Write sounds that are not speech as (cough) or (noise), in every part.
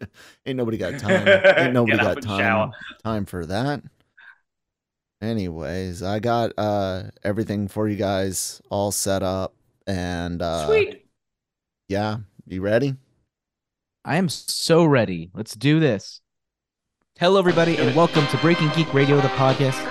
(laughs) Ain't nobody got (laughs) time. Ain't nobody got time time for that. Anyways, I got uh everything for you guys all set up and uh Sweet. Yeah, you ready? I am so ready. Let's do this. Hello, everybody, and welcome to Breaking Geek Radio, the podcast,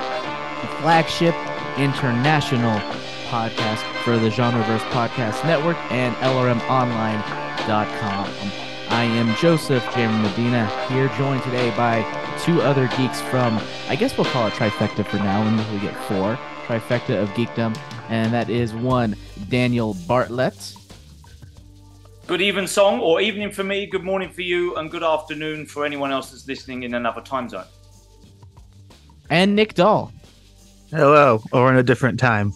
the flagship international podcast for the Genreverse Podcast Network and LRMOnline.com. I am Joseph Cameron Medina, here joined today by two other geeks from, I guess we'll call it trifecta for now until we get four. Trifecta of geekdom, and that is one, Daniel Bartlett. Good evening, song, or evening for me, good morning for you, and good afternoon for anyone else that's listening in another time zone. And Nick Doll. Hello, or in a different time.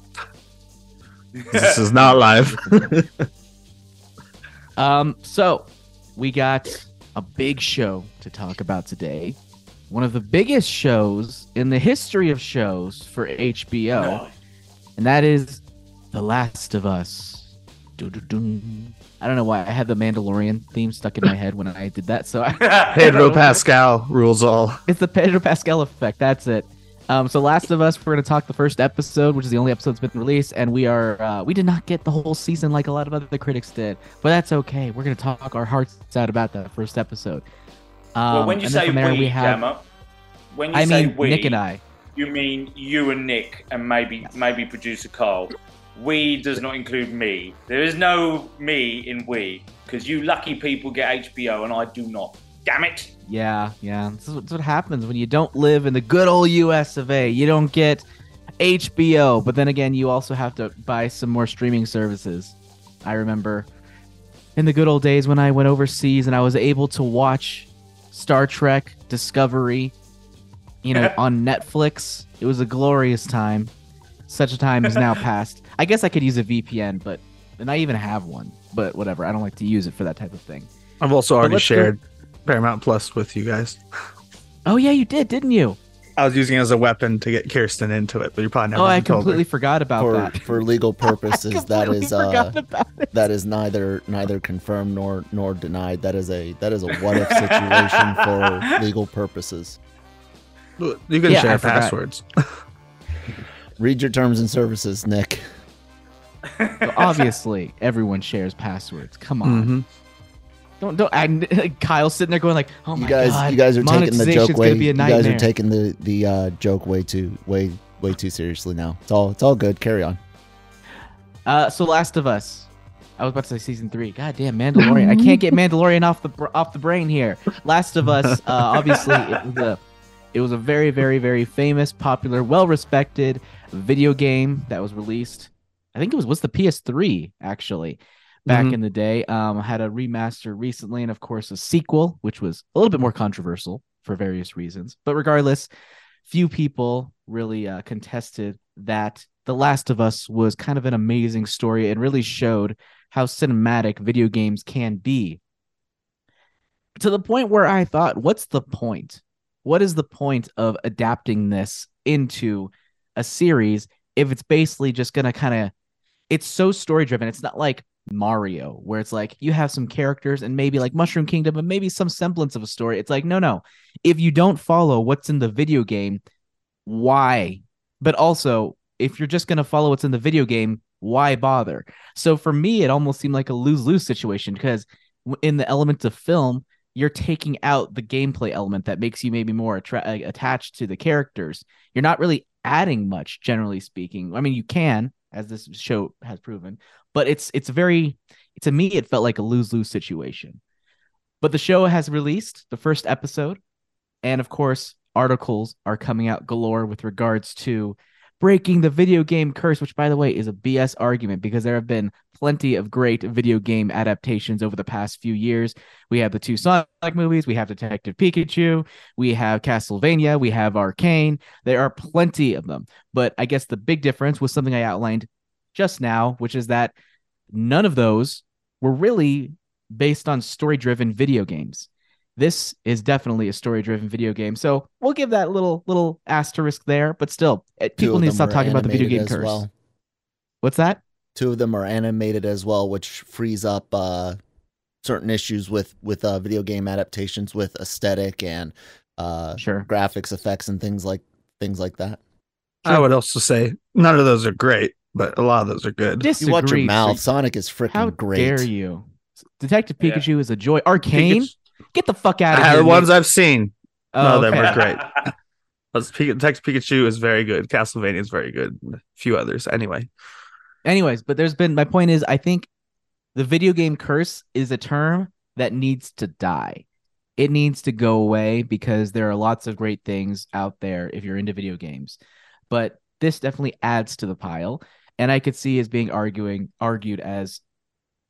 (laughs) this is not live. (laughs) um, so we got a big show to talk about today. One of the biggest shows in the history of shows for HBO, no. and that is The Last of Us. Doo-doo-doo. I don't know why I had the Mandalorian theme stuck in my head when I did that. So I, (laughs) Pedro (laughs) Pascal rules all. It's the Pedro Pascal effect. That's it. Um, so Last of Us, we're going to talk the first episode, which is the only episode that's been released, and we are uh, we did not get the whole season like a lot of other critics did, but that's okay. We're going to talk our hearts out about that first episode. Um, well, when you say there, we, we have, Jammer, when you I say mean we, Nick and I, you mean you and Nick and maybe maybe producer Carl. We does not include me. There is no me in we because you lucky people get HBO and I do not. Damn it. Yeah, yeah. This is, what, this is what happens when you don't live in the good old US of A. You don't get HBO, but then again, you also have to buy some more streaming services. I remember in the good old days when I went overseas and I was able to watch Star Trek Discovery, you know, (laughs) on Netflix. It was a glorious time. Such a time is now (laughs) past. I guess I could use a VPN, but and I even have one, but whatever. I don't like to use it for that type of thing. I've also already shared Paramount Plus with you guys. Oh yeah, you did, didn't you? I was using it as a weapon to get Kirsten into it, but you probably never. Oh, I completely forgot about for, that. For legal (laughs) purposes, that is uh, that is neither neither confirmed nor nor denied. That is a that is a what if situation (laughs) for legal purposes. You can yeah, share passwords. (laughs) Read your terms and services, Nick. So obviously, everyone shares passwords. Come on. Mm-hmm. Don't don't. I, (laughs) Kyle's sitting there going like, "Oh my you guys, god, you guys are taking the joke way. You guys are taking the the uh, joke way too way way too seriously now. It's all it's all good. Carry on. Uh, so Last of Us. I was about to say season three. God damn, Mandalorian! I can't get (laughs) Mandalorian off the off the brain here. Last of Us. Uh, (laughs) obviously, it was a it was a very very very famous, popular, well respected video game that was released. I think it was what's the PS3 actually back mm-hmm. in the day. Um, had a remaster recently, and of course a sequel, which was a little bit more controversial for various reasons. But regardless, few people really uh, contested that The Last of Us was kind of an amazing story and really showed how cinematic video games can be. To the point where I thought, what's the point? What is the point of adapting this into a series if it's basically just going to kind of it's so story driven. It's not like Mario, where it's like you have some characters and maybe like Mushroom Kingdom and maybe some semblance of a story. It's like, no, no. If you don't follow what's in the video game, why? But also, if you're just going to follow what's in the video game, why bother? So for me, it almost seemed like a lose lose situation because in the elements of film, you're taking out the gameplay element that makes you maybe more attra- attached to the characters. You're not really adding much, generally speaking. I mean, you can, as this show has proven, but it's it's very to me it felt like a lose-lose situation. But the show has released the first episode and of course articles are coming out galore with regards to breaking the video game curse, which by the way is a BS argument because there have been plenty of great video game adaptations over the past few years. We have the two Sonic movies, we have Detective Pikachu, we have Castlevania, we have Arcane. There are plenty of them. But I guess the big difference was something I outlined just now, which is that none of those were really based on story driven video games. This is definitely a story driven video game. So we'll give that little little asterisk there, but still, eh, people need to stop talking about the video game curse. Well. What's that? Two of them are animated as well, which frees up uh, certain issues with with uh, video game adaptations with aesthetic and uh, Sure. graphics effects and things like things like that. I would also say none of those are great, but a lot of those are good. You watch your Disagree. mouth. Sonic is freaking great. How great. dare you? Detective Yeah. Pikachu is a joy. Arcane, Pikachu- get the fuck out of Uh, here. the ones I've seen. Oh, no, they okay. were great. (laughs) Let's Detective Pikachu is very good. Castlevania is very good. A few others. Anyway, Anyways, but there's been my point is I think the video game curse is a term that needs to die. It needs to go away because there are lots of great things out there if you're into video games. But this definitely adds to the pile and I could see as being arguing argued as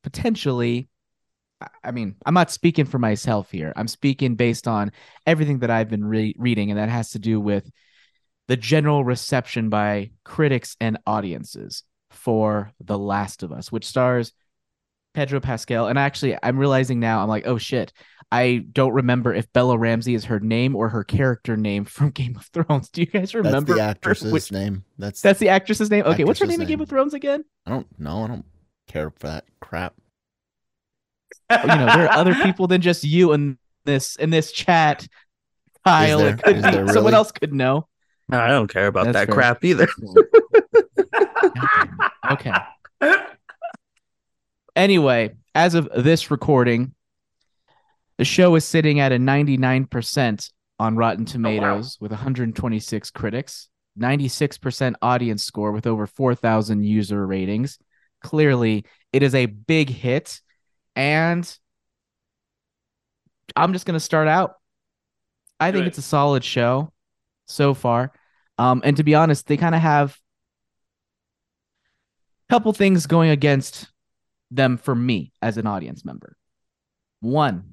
potentially I- mean, I'm not speaking for myself here. I'm speaking based on everything that I've been re- reading and that has to do with the general reception by critics and audiences for The Last of Us, which stars Pedro Pascal. And actually, I'm realizing now, I'm like, oh shit, I don't remember if Bella Ramsey is her name or her character name from (laughs) Game of Thrones. Do you guys remember That's the actress's which- name. That's That's the actress's name. Okay, what's her Actress's name in Game of Thrones again? I don't know. I don't care for that crap. Oh, you know, there are other people than just you in this in this chat. Kyle, there? could be there someone else could know. I don't care about That's that fair. crap either. (laughs) okay. (laughs) Anyway, as of this recording, the show is sitting at a 99% on Rotten Tomatoes with 126 critics, 96% audience score with over 4,000 user ratings. Clearly, it is a big hit. And I'm just going to start out. I think Good. it's a solid show so far. Um, and to be honest, they kind of have a couple things going against them for me as an audience member. One,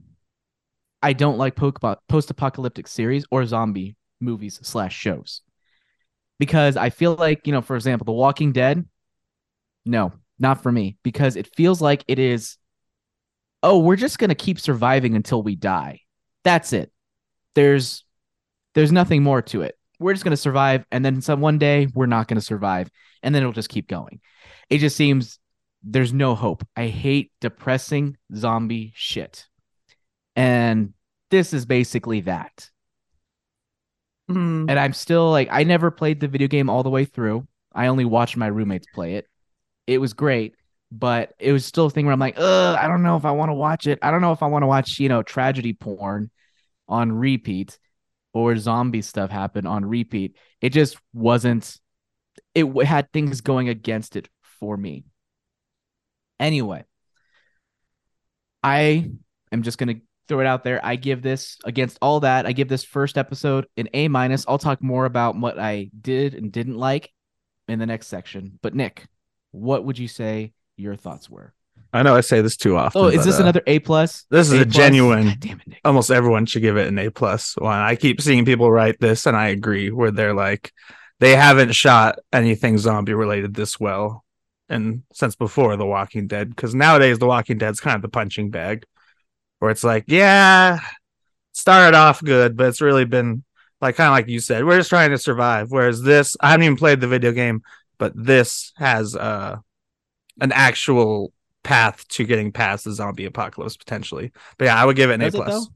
I don't like post apocalyptic series or zombie movies slash shows because I feel like, you know, for example, The Walking Dead, no, not for me because it feels like it is, oh, we're just going to keep surviving until we die. That's it. There's, there's nothing more to it. We're just going to survive. And then some one day we're not going to survive. And then it'll just keep going. It just seems there's no hope. I hate depressing zombie shit. And this is basically that. Hmm. And I'm still like, I never played the video game all the way through. I only watched my roommates play it. It was great, but it was still a thing where I'm like, ugh, I don't know if I want to watch it. I don't know if I want to watch, you know, tragedy porn on repeat or zombie stuff happen on repeat. It just wasn't, it had things going against it for me. Anyway, I am just going to throw it out there. I give this against all that. I give this first episode an A minus. I'll talk more about what I did and didn't like in the next section. But Nick, what would you say your thoughts were? I know I say this too often. Oh, is this uh, another A plus? This is a plus? genuine- God damn it, Nick. Almost everyone should give it an A plus one. I keep seeing people write this, and I agree. Where they're like, they haven't shot anything zombie related this well, and since before The Walking Dead, because nowadays The Walking Dead's kind of the punching bag, where it's like, yeah, started off good, but it's really been like kind of like you said, we're just trying to survive. Whereas this, I haven't even played the video game, but this has uh an actual path to getting past the zombie apocalypse potentially. But yeah, I would give it an A Does it, plus.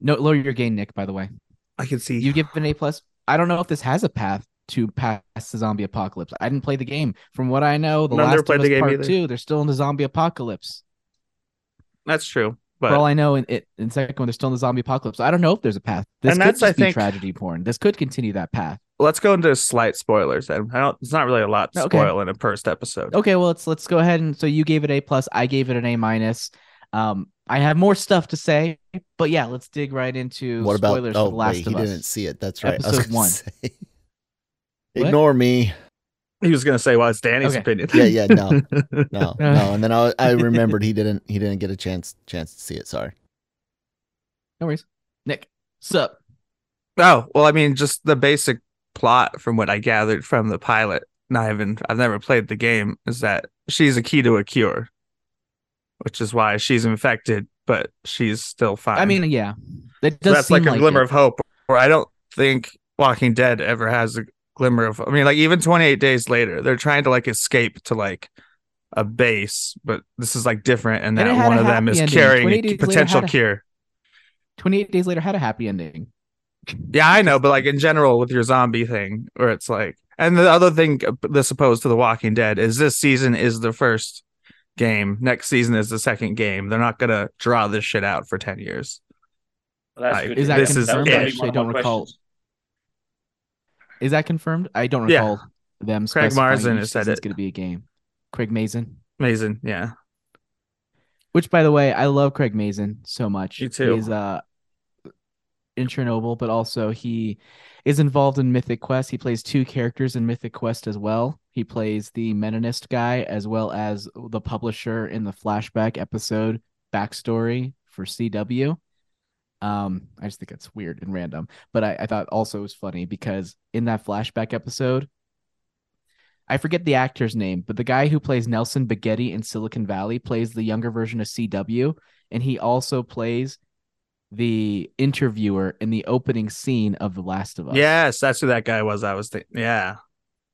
No, lower your gain, Nick. By the way, I can see you give it an A plus. I don't know if this has a path to pass the zombie apocalypse. I didn't play the game. From what I know, the No, last played of the Us game Part either. Two, they're still in the zombie apocalypse. that's true. For all I know, in it in second one, they're still in the zombie apocalypse. I don't know if there's a path. This And could that's, just I be think- tragedy porn. This could continue that path. let's go into slight spoilers then. I don't it's not really a lot to Okay. spoil in a first episode. Okay, well let's let's go ahead and so you gave it A plus, I gave it an A minus. Um, I have more stuff to say, but yeah, let's dig right into What about? spoilers Oh, for The Last wait, of he Us. didn't see it. That's right. I was Episode one. say. (laughs) What? Ignore me. He was gonna say, well, it's Danny's Okay. opinion. Yeah, yeah, no, (laughs) no, (laughs) no. And then I, I remembered he didn't. He didn't get a chance chance to see it. Sorry. No worries. Nick, sup? Oh, well, I mean, just the basic plot from what I gathered from the pilot. Not even I've never played the game, is that she's a key to a cure. Which is why she's infected, but she's still fine. I mean, yeah, that So that's seem like a glimmer it. of hope. Where I don't think Walking Dead ever has a glimmer of. I mean, like even 28 days later, they're trying to like escape to like a base, but this is like different, and, and that one of them is ending. carrying a potential a, cure. Twenty eight days later, had a happy ending. Yeah, I know, but like in general, with your zombie thing, where it's like, and the other thing, uh, this opposed to The Walking Dead, is this season is the first game. Next season is the second game. They're not gonna draw this shit out for ten years. Well, that's good. Is that this confirmed? Is I actually don't recall. Is that confirmed? I don't recall yeah. them. Craig Mazin has said it's going to be a game. Craig Mazin. Mazin, yeah. Which, by the way, I love Craig Mazin so much. You too. He's uh in Chernobyl, but also he is involved in Mythic Quest. He plays two characters in Mythic Quest as well. He plays the Menonist guy as well as the publisher in the flashback episode backstory for CW. Um, I just think it's weird and random, but I, I thought also it was funny because in that flashback episode, I forget the actor's name, but the guy who plays Nelson Bighetti in Silicon Valley plays the younger version of CW, and he also plays the interviewer in the opening scene of The Last of Us. Yes, that's who that guy was. I was thinking, yeah,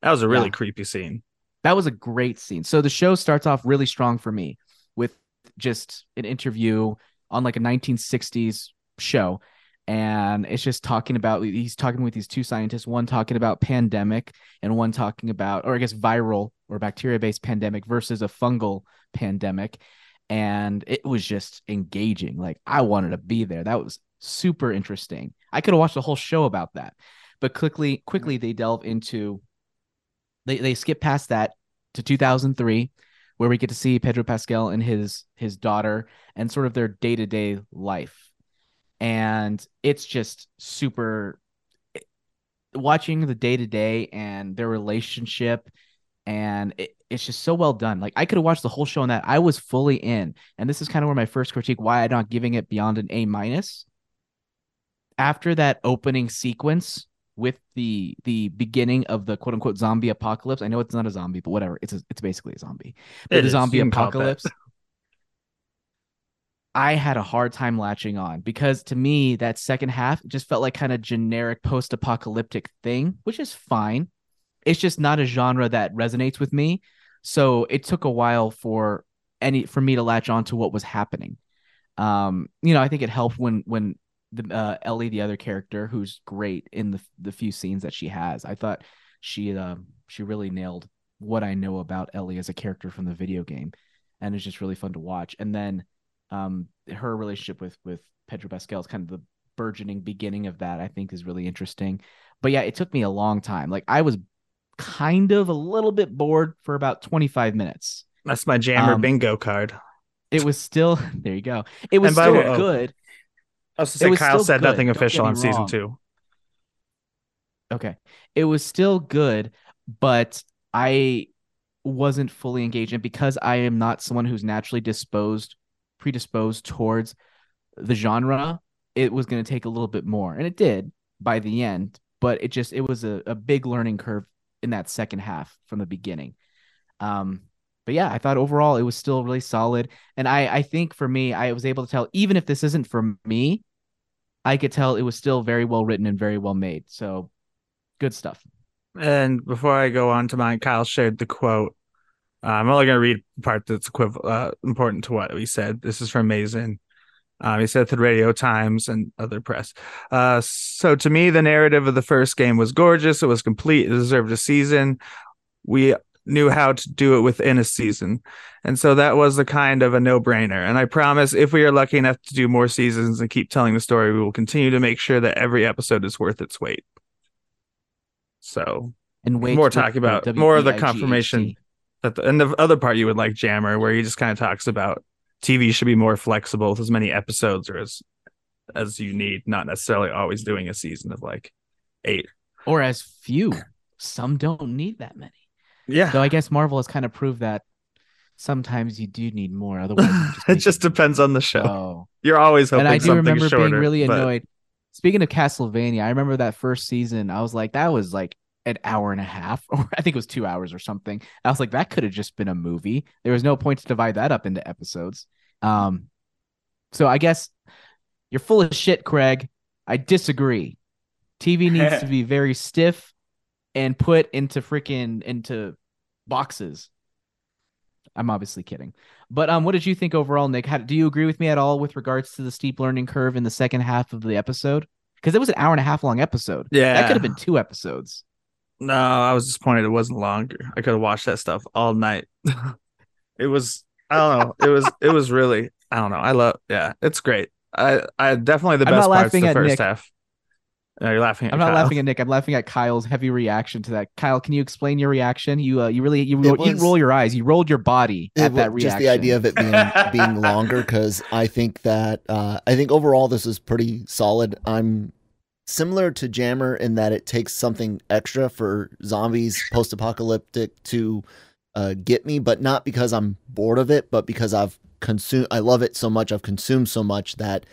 that was a really yeah. creepy scene. That was a great scene. So the show starts off really strong for me with just an interview on like a 1960s show. And it's just talking about he's talking with these two scientists one talking about pandemic and one talking about or i guess viral or bacteria based pandemic versus a fungal pandemic. And it was just engaging. Like i wanted to be there. That was super interesting. I could have watched the whole show about that. But quickly quickly they delve into they, they skip past that to 2003 where we get to see pedro pascal and his his daughter and sort of their day-to-day life and it's just super watching the day to day and their relationship and it, it's just so well done. Like i could have watched the whole show on that. I was fully in and this is kind of where my first critique why i'm not giving it beyond an a minus. After that opening sequence with the the beginning of the quote unquote zombie apocalypse i know it's not a zombie but whatever. It's a, it's basically a zombie. But it the zombie apocalypse (laughs) I had a hard time latching on because to me, that second half just felt like kind of generic post apocalyptic thing, which is fine. It's just not a genre that resonates with me. So it took a while for any for me to latch on to what was happening. Um, you know, I think it helped when when the uh, Ellie, the other character, who's great in the the few scenes that she has. I thought she uh, she really nailed what I know about Ellie as a character from the video game, and it's just really fun to watch. And then um, her relationship with with Pedro Pascal is kind of the burgeoning beginning of that. I think is really interesting. But yeah, it took me a long time. Like I was kind of a little bit bored for about 25 minutes. That's my jammer um, bingo card. It was still (laughs) there. You go. It was still way, good. I was to say Kyle said good. nothing official on season two. Okay, it was still good, but I wasn't fully engaged, and because I am not someone who's naturally disposed predisposed towards the genre, it was going to take a little bit more. And it did by the end, but it just, it was a, a big learning curve in that second half from the beginning. Um, but yeah, I thought overall it was still really solid. And I, I think for me, I was able to tell, even if this isn't for me, I could tell it was still very well written and very well made. So good stuff. And before I go on to mine, Kyle shared the quote uh, I'm only going to read part that's equivalent, uh, important to what we said. This is from Mazin. Um, he said to the Radio Times and other press. Uh, so to me, the narrative of the first game was gorgeous. It was complete. It deserved a season. We knew how to do it within a season. And so that was the kind of a no brainer. And I promise if we are lucky enough to do more seasons and keep telling the story, we will continue to make sure that every episode is worth its weight. So, and more talking about more of the confirmation that the, and the other part you would like Jammer, where he just kind of talks about TV should be more flexible with as many episodes or as as you need, not necessarily always doing a season of like eight or as few. Some don't need that many. Yeah. So I guess Marvel has kind of proved that sometimes you do need more. Otherwise, (laughs) just it just depends on the show. Oh. You're always hoping. And I do remember shorter, being really but... annoyed. Speaking of Castlevania, I remember that first season. I was like, that was like an hour and a half, (laughs) or I think it was two hours or something. I was like, that could have just been a movie. There was no point to divide that up into episodes. Um, so I guess you're full of shit, Craig. I disagree. TV (laughs) needs to be very stiff and put into freaking into boxes. I'm obviously kidding. But um, what did you think overall, Nick? How, do you agree with me at all with regards to the steep learning curve in the second half of the episode? Because it was an hour and a half long episode. Yeah, that could have been two episodes. No, I was disappointed it wasn't longer. I could have watched that stuff all night. (laughs) it was I don't know. It was it was really I don't know. I love yeah, it's great. I I definitely the I'm best not parts the at first Nick. half. No, you're laughing at I'm not Kyle. laughing at Nick. I'm laughing at Kyle's heavy reaction to that. Kyle, can you explain your reaction? You uh, you really you, It ro- you roll your eyes. You rolled your body at wa- that reaction. just the idea of it being being longer because I think that uh, I think overall this is pretty solid. I'm similar to Jammer in that it takes something extra for zombies post-apocalyptic to uh, get me, but not because I'm bored of it, but because I've consumed. I love it so much. I've consumed so much that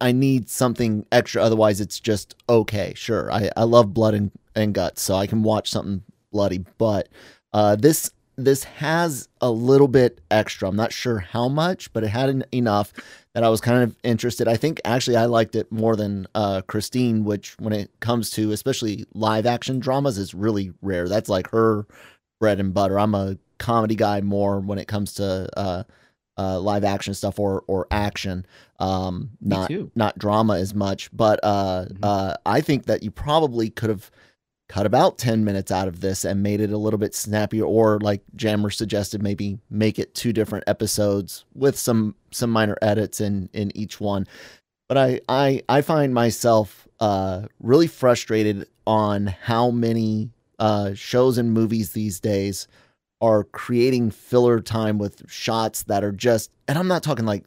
I need something extra. Otherwise, it's just okay. Sure, I, I love blood and, and guts, so I can watch something bloody. But uh, this this has a little bit extra. I'm not sure how much, but it had en- enough that I was kind of interested. I think actually I liked it more than uh, Christine, which when it comes to especially live action dramas is really rare. That's like her bread and butter. I'm a comedy guy more when it comes to uh, uh, live action stuff or or action. Um, not not drama as much, but uh, Mhm. uh, I think that you probably could have cut about 10 minutes out of this and made it a little bit snappier or like jammer suggested maybe make it two different episodes with some some minor edits in in each one. But i i i find myself uh really frustrated on how many uh shows and movies these days are creating filler time with shots that are just and i'm not talking like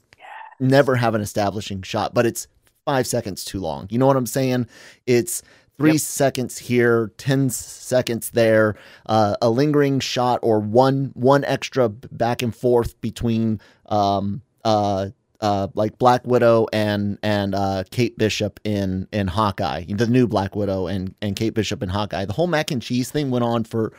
never have an establishing shot but it's five seconds too long. You know what i'm saying? It's three Yep. seconds here 10 seconds there uh, a lingering shot or one one extra back and forth between um uh uh like Black Widow and and uh Kate Bishop in in Hawkeye the new Black Widow and and Kate Bishop in Hawkeye the whole mac and cheese thing went on for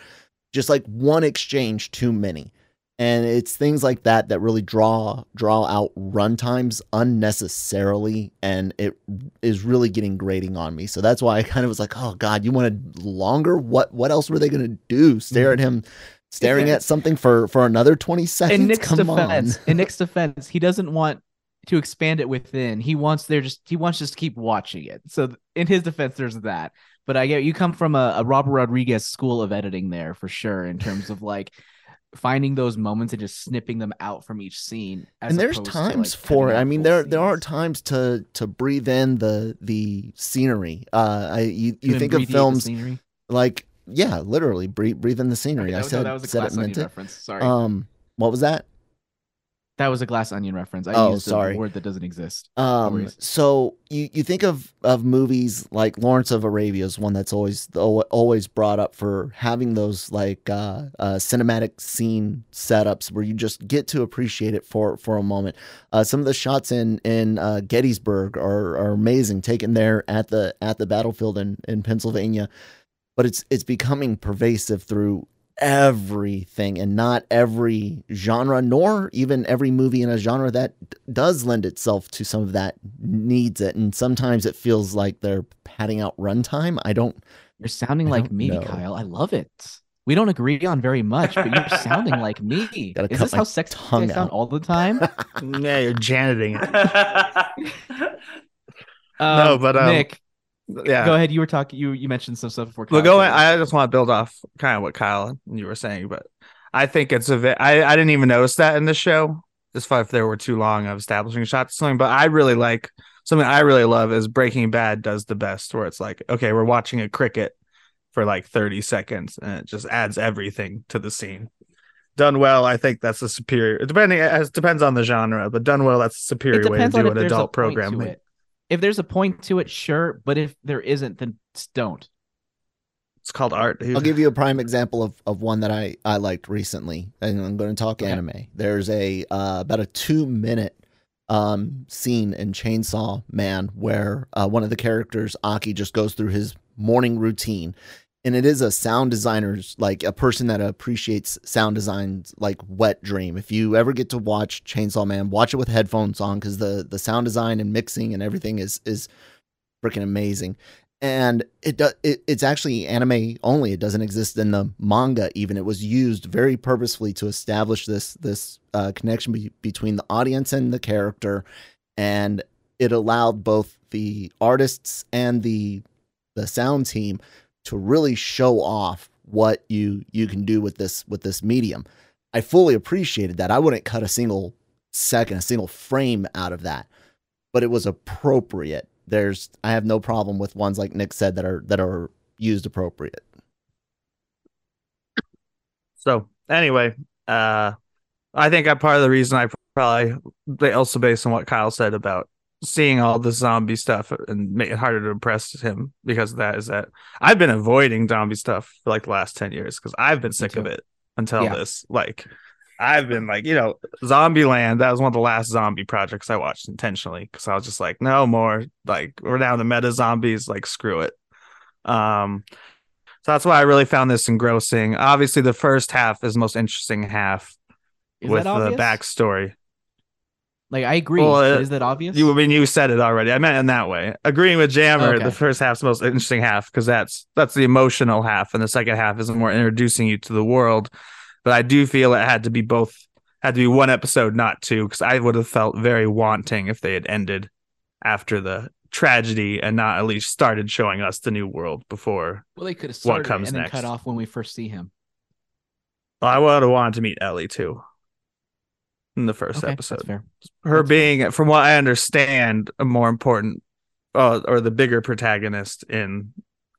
just like one exchange too many and it's things like that that really draw draw out runtimes unnecessarily and it is really getting grating on me. So that's why i kind of was like oh god you wanted longer? What what else were they going to do? Stare at mm-hmm. him staring at something for for another 20 seconds? In Nick's come defense, on in Nick's defense, he doesn't want to expand it within. He wants there just he wants just to keep watching it. So in his defense, there's that. But I get you come from a, a Robert Rodriguez school of editing there for sure in terms of like finding those moments and just snipping them out from each scene. as and there's times like, for it. i mean there there are times to to breathe in the the scenery. Uh i you, you think of films like yeah literally breathe, breathe in the scenery. Okay, i said that was a said it meant it reference. Sorry, um what was that that was a glass onion reference. I Oh, used a sorry. word that doesn't exist. Um, so you, you think of, of movies like Lawrence of Arabia is one that's always always brought up for having those like uh, uh, cinematic scene setups where you just get to appreciate it for for a moment. Uh, some of the shots in in uh, Gettysburg are, are amazing, taken there at the at the battlefield in, in Pennsylvania. But it's it's becoming pervasive through everything and not every genre nor even every movie in a genre that d- does lend itself to some of that needs it and sometimes it feels like they're padding out runtime i don't You're sounding I like me, know. Kyle. I love it. We don't agree on very much, but you're sounding like me. (laughs) Gotta Is this my how sexy I tongue sound out. all the time? (laughs) yeah, you're janiting it. (laughs) Um, No, but, um, Nick, Yeah. go ahead. You were talking. You you mentioned some stuff before. Well, Kyle go. said it. I just want to build off kind of what Kyle and you were saying, but I think it's a bit. I I didn't even notice that in the show. As far if there were too long of establishing shots or something, but I really like something I really love is Breaking Bad does the best, where it's like, okay, we're watching a cricket for like thirty seconds, and it just adds everything to the scene. Done well, I think that's a superior. Depending, it depends on the genre, but done well, that's a superior way to do an adult program. It. If there's a point to it, sure. But if there isn't, then don't. It's called art. dude. I'll give you a prime example of, of one that I, I liked recently, and I'm going to talk Okay. anime. There's a uh, about a two minute um, scene in Chainsaw Man where uh, one of the characters, Aki, just goes through his morning routine, and it is a sound designer's like a person that appreciates sound designs like wet dream. If you ever get to watch Chainsaw Man, watch it with headphones on because the the sound design and mixing and everything is is freaking amazing. and it does it, it's actually anime only it doesn't exist in the manga even it was used very purposefully to establish this this uh, connection be- between the audience and the character and it allowed both the artists and the the sound team to really show off what you you can do with this with this medium. I fully appreciated that. I wouldn't cut a single second a single frame out of that but it was appropriate. There's I have no problem with ones like Nick said that are that are used appropriate. So anyway, uh, I think I'm part of the reason I probably they also based on what Kyle said about seeing all the zombie stuff and make it harder to impress him because of that is that I've been avoiding zombie stuff for like the last 10 years because I've been sick of it until yeah. this. Like I've been like, you know, Zombieland. That was one of the last zombie projects I watched intentionally because I was just like, no more. Like we're down to meta zombies. Like screw it. Um, so that's why I really found this engrossing. Obviously, the first half is the most interesting half is with the backstory. Like I agree. Well, uh, is that obvious? You I mean you said it already. I meant in that way. Agreeing with Jammer, okay. the first half's the most interesting half because that's that's the emotional half, and the second half is more introducing you to the world but I do feel it had to be both had to be one episode, not two, because I would have felt very wanting if they had ended after the tragedy and not at least started showing us the new world before. Well, they could have started what comes and next. cut off when we first see him. Well, I would have wanted to meet Ellie too in the first okay, episode. Her that's being, fair. from what I understand, a more important uh, or the bigger protagonist in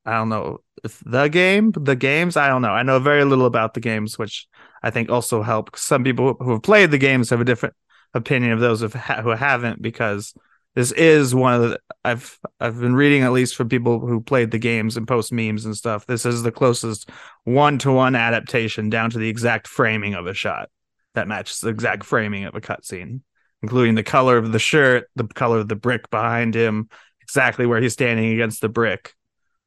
I don't know the game, the games. I don't know. I know very little about the games, which I think also help. Some people who have played the games have a different opinion of those who haven't, because this is one of the I've I've been reading at least from people who played the games and post memes and stuff. This is the closest one to one adaptation down to the exact framing of a shot that matches the exact framing of a cutscene, including the color of the shirt, the color of the brick behind him, exactly where he's standing against the brick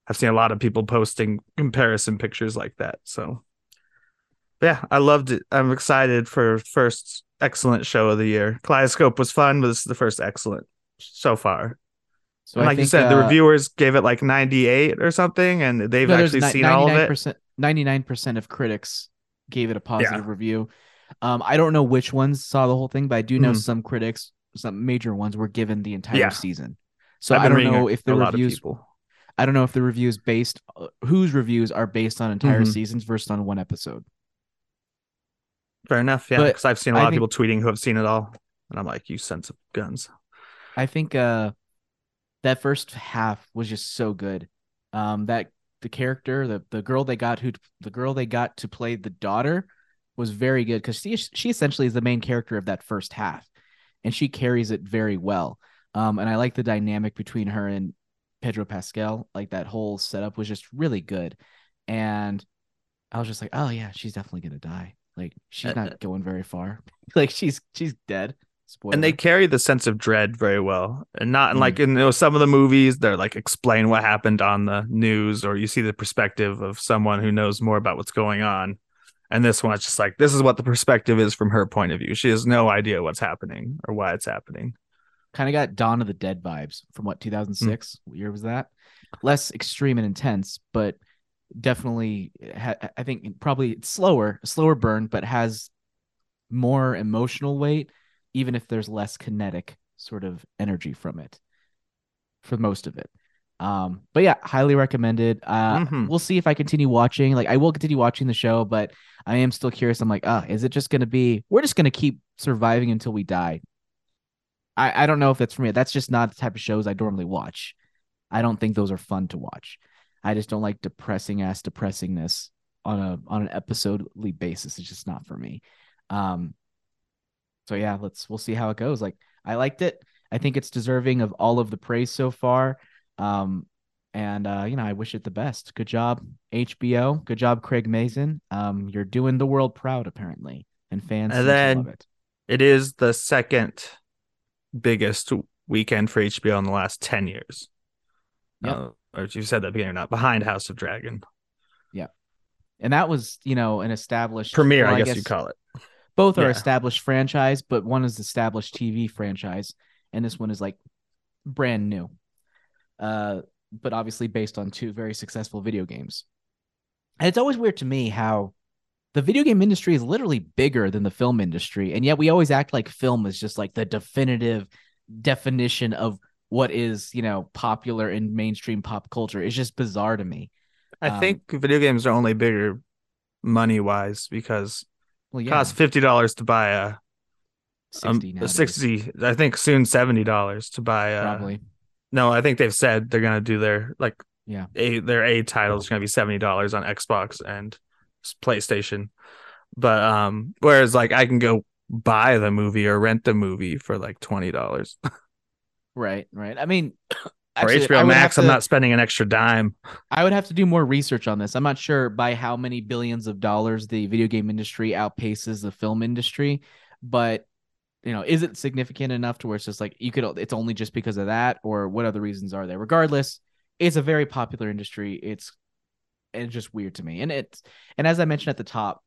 I've seen a lot of people posting comparison pictures like that. So yeah, I loved it. I'm excited for first excellent show of the year. Kaleidoscope was fun, but this is the first excellent so far. So like think, you said, uh, the reviewers gave it like 98 or something, and they've no, actually seen all of it. 99% of critics gave it a positive yeah. review. Um, I don't know which ones saw the whole thing, but I do know mm. some critics, some major ones, were given the entire yeah. season. So I don't know if the reviews I don't know if the reviews based uh, whose reviews are based on entire mm-hmm. seasons versus on one episode. Fair enough, yeah. Because I've seen a lot of people tweeting who have seen it all, and I'm like, you sons of guns. I think uh, that first half was just so good. Um, that the character, the the girl they got who the girl they got to play the daughter was very good because she she essentially is the main character of that first half, and she carries it very well. Um, and I like the dynamic between her and Pedro Pascal. Like that whole setup was just really good. And I was just like, oh yeah, she's definitely gonna die. Like she's uh, not uh, going very far. (laughs) like she's she's dead. Spoiler. And they carry the sense of dread very well, and not mm. like in you know, some of the movies they're like explain what happened on the news, or you see the perspective of someone who knows more about what's going on. And this one, it's just like this is what the perspective is from her point of view. She has no idea what's happening or why it's happening kind of got Dawn of the Dead vibes from what 2006 mm. what year was that? Less extreme and intense, but definitely ha- I think probably slower, slower burn, but has more emotional weight, even if there's less kinetic sort of energy from it for most of it. Um, but yeah, highly recommended. Uh, mm-hmm. we'll see if I continue watching. Like, I will continue watching the show, but I am still curious. I'm like, oh, is it just going to be? We're just going to keep surviving until we die. I, I don't know if that's for me. That's just not the type of shows I normally watch. I don't think those are fun to watch. I just don't like depressing ass depressingness on a on an episodely basis. It's just not for me. Um so yeah, let's we'll see how it goes. Like I liked it. I think it's deserving of all of the praise so far. Um and uh, you know, I wish it the best. Good job, HBO. Good job, Craig Mazin. Um, you're doing the world proud, apparently, and fans and then love it. It is the second biggest weekend for HBO in the last 10 years. Yeah. Uh, or you said that beginning or not, behind House of Dragon. Yeah. And that was, you know, an established premiere, well, I, guess I, guess you call it. Both are yeah. established franchise, but one is established TV franchise, and this one is like brand new. Uh but obviously based on two very successful video games. And it's always weird to me how the video game industry is literally bigger than the film industry, and yet we always act like film is just like the definitive definition of what is you know popular in mainstream pop culture. It's just bizarre to me. I Um, think video games are only bigger money wise because Well, it costs fifty dollars to buy a, um, 60 a nowadays, sixty. I think soon seventy dollars to buy a. probably. No, I think they've said they're gonna do their like Yeah. a their A title is gonna be seventy dollars on Xbox and PlayStation, but um, whereas like I can go buy the movie or rent the movie for like twenty dollars (laughs) Right, right. I mean, for actually, I HBO Max. have I'm not spending an extra dime. I would have to do more research on this. I'm not sure by how many billions of dollars the video game industry outpaces the film industry, but you know, is it significant enough to where it's just like you could it's only just because of that or what other reasons are there? Regardless, it's a very popular industry. It's it's just weird to me. And it's and as I mentioned at the top,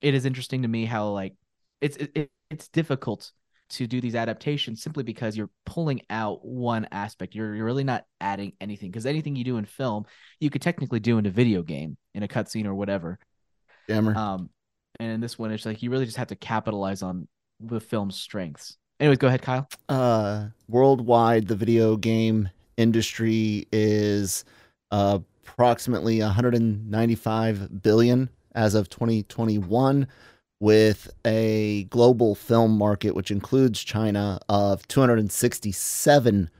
it is interesting to me how like it's it, it's difficult to do these adaptations simply because you're pulling out one aspect. You're you're really not adding anything because anything you do in film, you could technically do in a video game, in a cutscene or whatever. Jammer. Um, and in this one, it's like you really just have to capitalize on the film's strengths. Anyways, go ahead, Kyle. uh, worldwide, the video game industry is uh, approximately 195 billion as of 2021, with a global film market, which includes China, of 267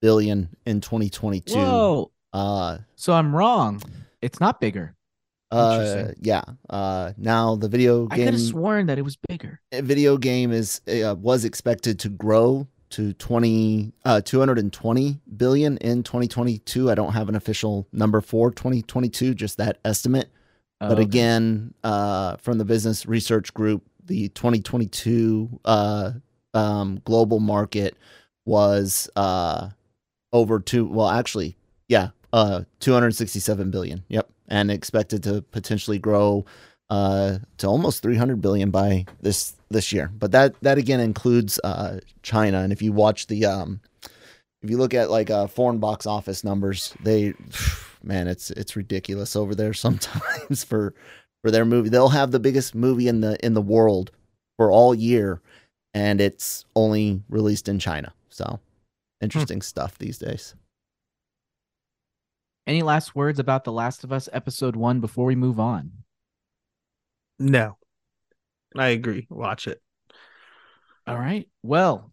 billion in 2022. Whoa! Uh, So I'm wrong. It's not bigger. Uh, yeah. Uh, now the video game. I could have sworn that it was bigger. video game is uh, was expected to grow to 20 uh 220 billion in 2022 i don't have an official number for 2022 just that estimate Oh, but okay. again uh from the business research group the 2022 uh um global market was uh over two well actually yeah uh 267 billion yep and expected to potentially grow uh to almost 300 billion by this this year. But that that again includes uh china. And if you watch the um if you look at like uh foreign box office numbers they (sighs) man it's it's ridiculous over there (laughs) sometimes for for their movie. They'll have the biggest movie in the in the world for all year and it's only released in china. So interesting stuff these days Any last words about The Last of Us episode one before we move on? No, I agree. Watch it. All right. Well,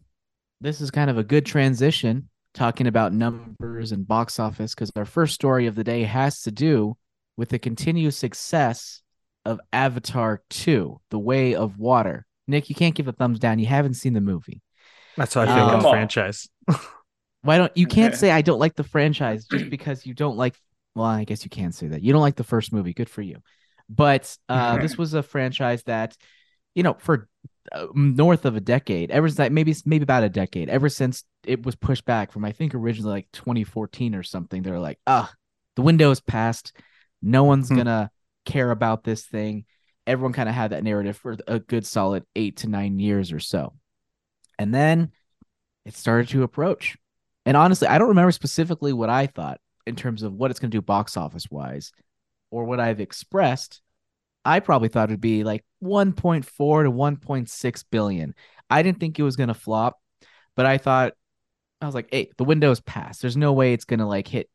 this is kind of a good transition talking about numbers and box office because our first story of the day has to do with the continued success of Avatar 2, The Way of Water. Nick, you can't give a thumbs down. You haven't seen the movie. That's how I feel Um, about the franchise. (laughs) Why don't you can't say I don't like the franchise just (clears throat) because you don't like well, I guess you can't say that. You don't like the first movie. Good for you. But uh, this was a franchise that, you know, for uh, north of a decade, ever since maybe maybe about a decade, ever since it was pushed back from I think originally like 2014 or something, they're like, ah, the window is passed. No one's Hmm. gonna care about this thing. Everyone kind of had that narrative for a good solid eight to nine years or so. And then it started to approach. And honestly, I don't remember specifically what I thought in terms of what it's going to do box office wise or what I've expressed. I probably thought it'd be like 1.4 to 1.6 billion. I didn't think it was going to flop, but I thought I was like, "Hey, the window's passed. There's no way it's going to like hit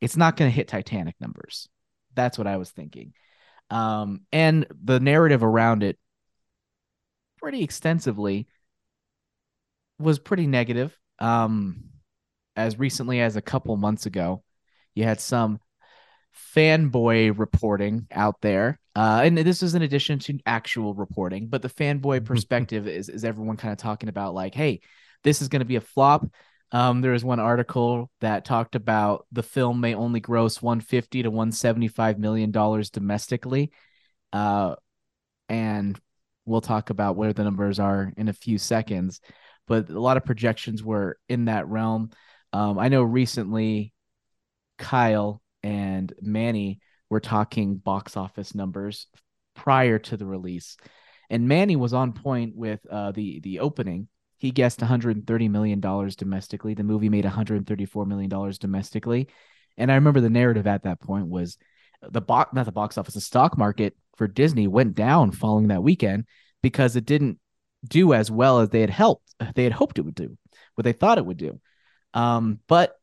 it's not going to hit Titanic numbers." That's what I was thinking. Um and the narrative around it pretty extensively was pretty negative. Um, as recently as a couple months ago, you had some fanboy reporting out there. Uh, and this is in addition to actual reporting, but the fanboy (laughs) perspective is, is everyone kind of talking about like, hey, this is going to be a flop. Um, there was one article that talked about the film may only gross 150 to 175 million dollars domestically. Uh, and we'll talk about where the numbers are in a few seconds. But a lot of projections were in that realm. Um, I know recently Kyle and Manny were talking box office numbers prior to the release, and Manny was on point with uh, the the opening. He guessed 130 million dollars domestically. The movie made 134 million dollars domestically, And I remember the narrative at that point was the box, not the box office, the stock market for Disney went down following that weekend because it didn't do as well as they had helped, they had hoped it would do, what they thought it would do. Um, but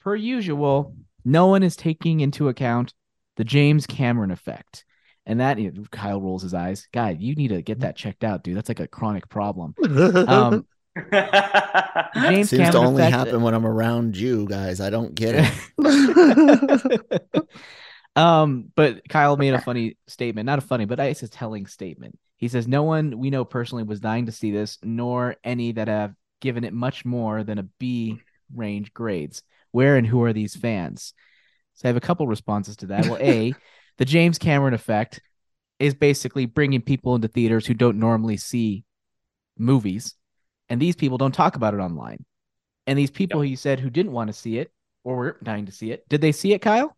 per usual, no one is taking into account the James Cameron effect. And that you know, Kyle rolls his eyes. God, you need to get that checked out, dude. That's like a chronic problem. Um, (laughs) (laughs) James Seems to Cameron only effect- happen when I'm around you guys. I don't get it. (laughs) um, but Kyle made a funny statement, not a funny, but it's a telling statement. He says, "No one we know personally was dying to see this, nor any that have given it much more than a B range grades. Where and who are these fans?" So I have a couple responses to that. Well, a, (laughs) the James Cameron effect is basically bringing people into theaters who don't normally see movies, and these people don't talk about it online. And these people who you said who didn't want to see it or were dying to see it, did they see it, Kyle?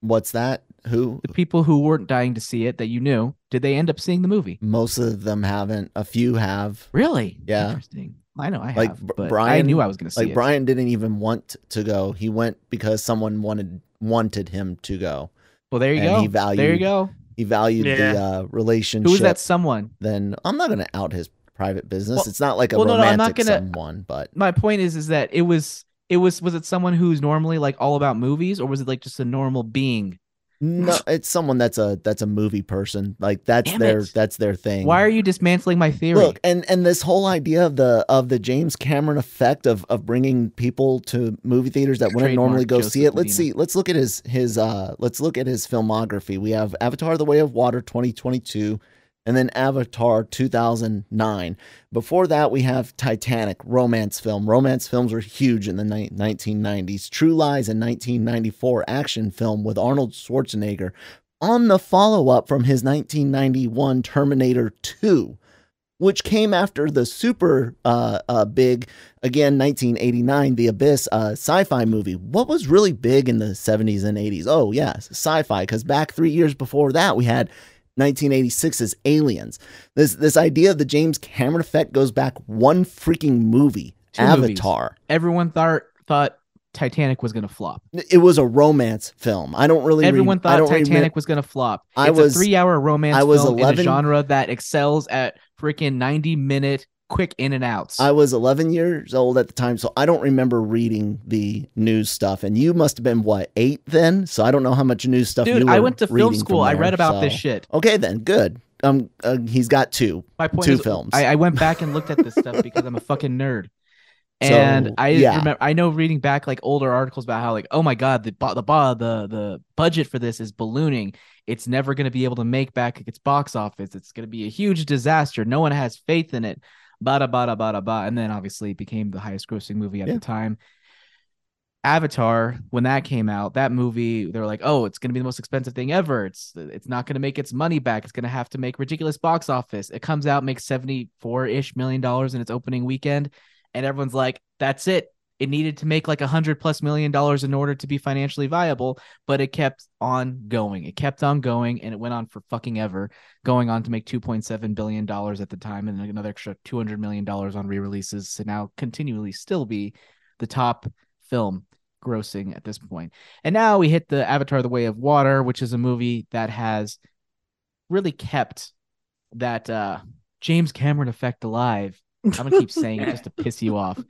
What's that? Who? the people who weren't dying to see it that you knew, did they end up seeing the movie? Most of them haven't. A few have. Really? Yeah. Interesting. I know I Like, have, Br- but I Brian- knew I was going to see Like it. Brian didn't even want to go. He went because someone wanted wanted him to go. well, there you and go. he there you valued- go. He valued the uh, relationship. Who was that someone? Then I'm not going to out his private business. Well- it's not like a well, no, no, I'm romantic not gonna- someone, but My point is, is that it was, it was, was it someone who's normally like all about movies, or was it like just a normal being? No, it's someone that's a that's a movie person. Like that's Damn their it. that's their thing. Why are you dismantling my theory? Look, and and this whole idea of the of the James Cameron effect of of bringing people to movie theaters that wouldn't Trademark normally go Joseph see it. Let's Medina. see. Let's look at his his uh let's look at his filmography. We have Avatar: The Way of Water 2022 and then Avatar 2009. Before that we have Titanic, romance film. Romance films were huge in the ni- 1990s. True Lies in 1994, action film with Arnold Schwarzenegger. On the follow-up from his 1991 Terminator 2 which came after the super uh, uh, big, again, 1989, The Abyss uh, sci fi movie. What was really big in the 70s and 80s? Oh, yes, sci fi, because back three years before that, we had 1986's Aliens. This, this idea of the James Cameron effect goes back one freaking movie, Two movies. Avatar. Everyone thought thought Titanic was going to flop. It was a romance film. I don't really. Everyone I thought Titanic was going to flop. I it's was- a three-hour romance I was film in 11 a genre that excels at freaking ninety-minute quick in and outs. I was 11 years old at the time, so I don't remember reading the news stuff. And you must have been what eight then? So I don't know how much news stuff. you Dude, I went to film school. from I read about this shit. Okay, then good. Um, uh, he's got two. My point Two is, films. I, I went back and looked at this stuff because I'm a fucking nerd. (laughs) So, And I yeah. remember, I know reading back like older articles about how like, oh my god, the the the the budget for this is ballooning. It's never going to be able to make back its box office. It's going to be a huge disaster. No one has faith in it. Bada bada bada ba. And then obviously it became the highest grossing movie at Yeah. the time. Avatar, when that came out, that movie, they were like, "Oh, it's going to be the most expensive thing ever. It's it's not going to make its money back. It's going to have to make ridiculous box office." It comes out, makes seventy four ish million dollars in its opening weekend, and everyone's like, "That's it." It needed to make like a hundred plus million dollars in order to be financially viable, but it kept on going. It kept on going, and it went on for fucking ever, going on to make two point seven billion dollars at the time, and another extra two hundred million dollars on re releases to now continually still be the top film grossing at this point. And now we hit the Avatar The Way of Water, which is a movie that has really kept that uh James Cameron effect alive. I'm gonna keep saying it just to piss you off.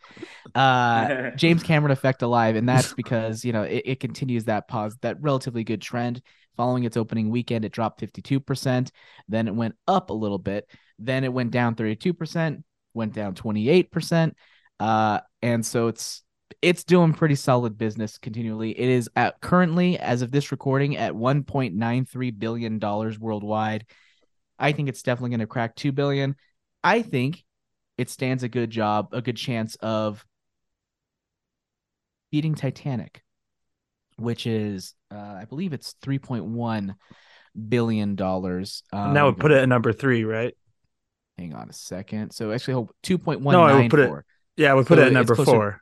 Uh (laughs) James Cameron effect alive, and that's because you know it, it continues that pause that relatively good trend. Following its opening weekend, it dropped 52%. Then it went up a little bit. Then it went down 32%, went down 28%. Uh, and so it's it's doing pretty solid business continually. It is at currently, as of this recording, at 1.93 billion dollars worldwide. I think it's definitely going to crack two billion. I think it stands a good job, a good chance of beating Titanic, which is, uh, I believe it's 3.1 billion dollars. Um, that would put it at number three, right? Hang on a second. So actually, hold- 2.194. No, I would put it- Yeah, we put So it at number closer- four.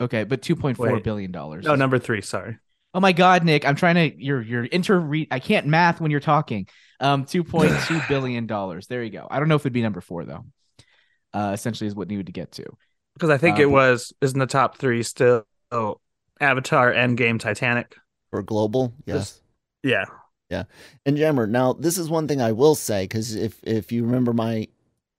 Okay, but two point four billion dollars. No, number three. Sorry. Oh my God, Nick! I'm trying to. You're you're inter. I can't math when you're talking. Um, two point two billion dollars. There you go. I don't know if it'd be number four though. Uh, essentially is what needed to get to. Because I think Uh, it was is in the top three still oh, Avatar, Endgame, Titanic. or global, yes. Yeah. Yeah. And Jammer, now this is one thing I will say because if if you remember my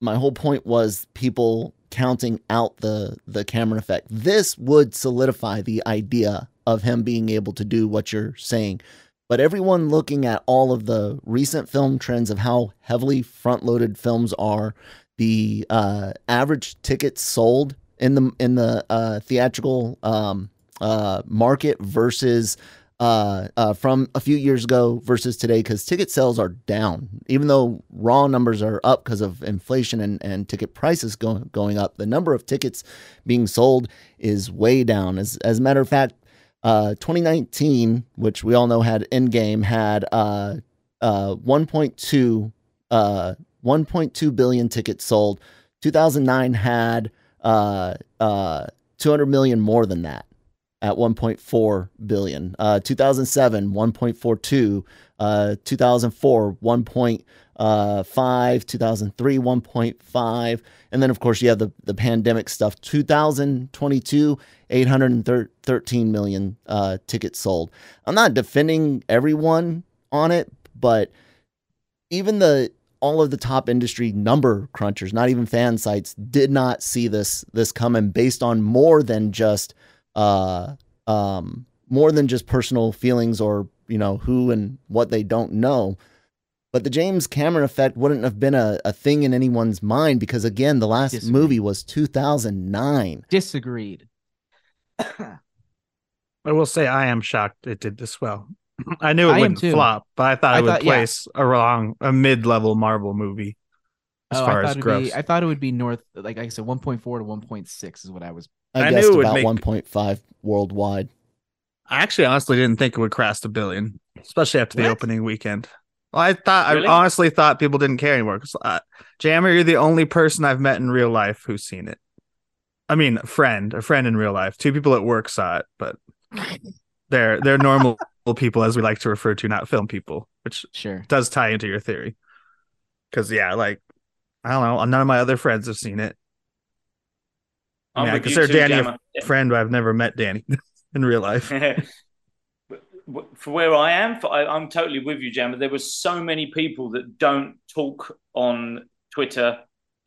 my whole point was people counting out the the Cameron effect. This would solidify the idea of him being able to do what you're saying. But everyone looking at all of the recent film trends of how heavily front loaded films are, the uh, average tickets sold in the in the uh, theatrical um, uh, market versus uh, uh, from a few years ago versus today because ticket sales are down. Even though raw numbers are up because of inflation and, and ticket prices going going up, the number of tickets being sold is way down. As as a matter of fact, uh, 2019, which we all know had Endgame, had uh, uh, 1.2 uh, 1.2 billion tickets sold. 2009 had uh, uh, 200 million more than that at 1.4 billion. Uh, 2007, 1.42. Uh, 2004, 1.5. 2003, 1.5. And then, of course, you have the, the pandemic stuff. 2022, 813 million uh, tickets sold. I'm not defending everyone on it, but even the all of the top industry number crunchers, not even fan sites, did not see this this coming based on more than just uh, um, more than just personal feelings or you know who and what they don't know. But the James Cameron effect wouldn't have been a, a thing in anyone's mind because again, the last Disagree. movie was 2009. Disagreed. (coughs) I will say I am shocked it did this well. I knew it I wouldn't flop, but I thought I it would thought- yeah. place around a mid-level Marvel movie as Oh, far as it'd gross. be. I thought it would be north, like I said, 1.4 to 1.6 is what I was. I, I knew guessed it would about make- 1.5 worldwide. I actually honestly didn't think it would cross a billion, especially after the opening weekend. Well, I thought Really? I honestly thought people didn't care anymore. 'cause, uh, Jammer, you're the only person I've met in real life who's seen it. I mean, a friend, a friend in real life. Two people at work saw it, but they're they're normal people, as we like to refer to, not film people, which Sure. does tie into your theory. Because yeah, like I don't know, none of my other friends have seen it. I I'm mean, I consider too, Danny a Friend, but I've never met Danny (laughs) in real life. (laughs) for where I am, for, I, I'm totally with you, Jammer. There were so many people that don't talk on Twitter,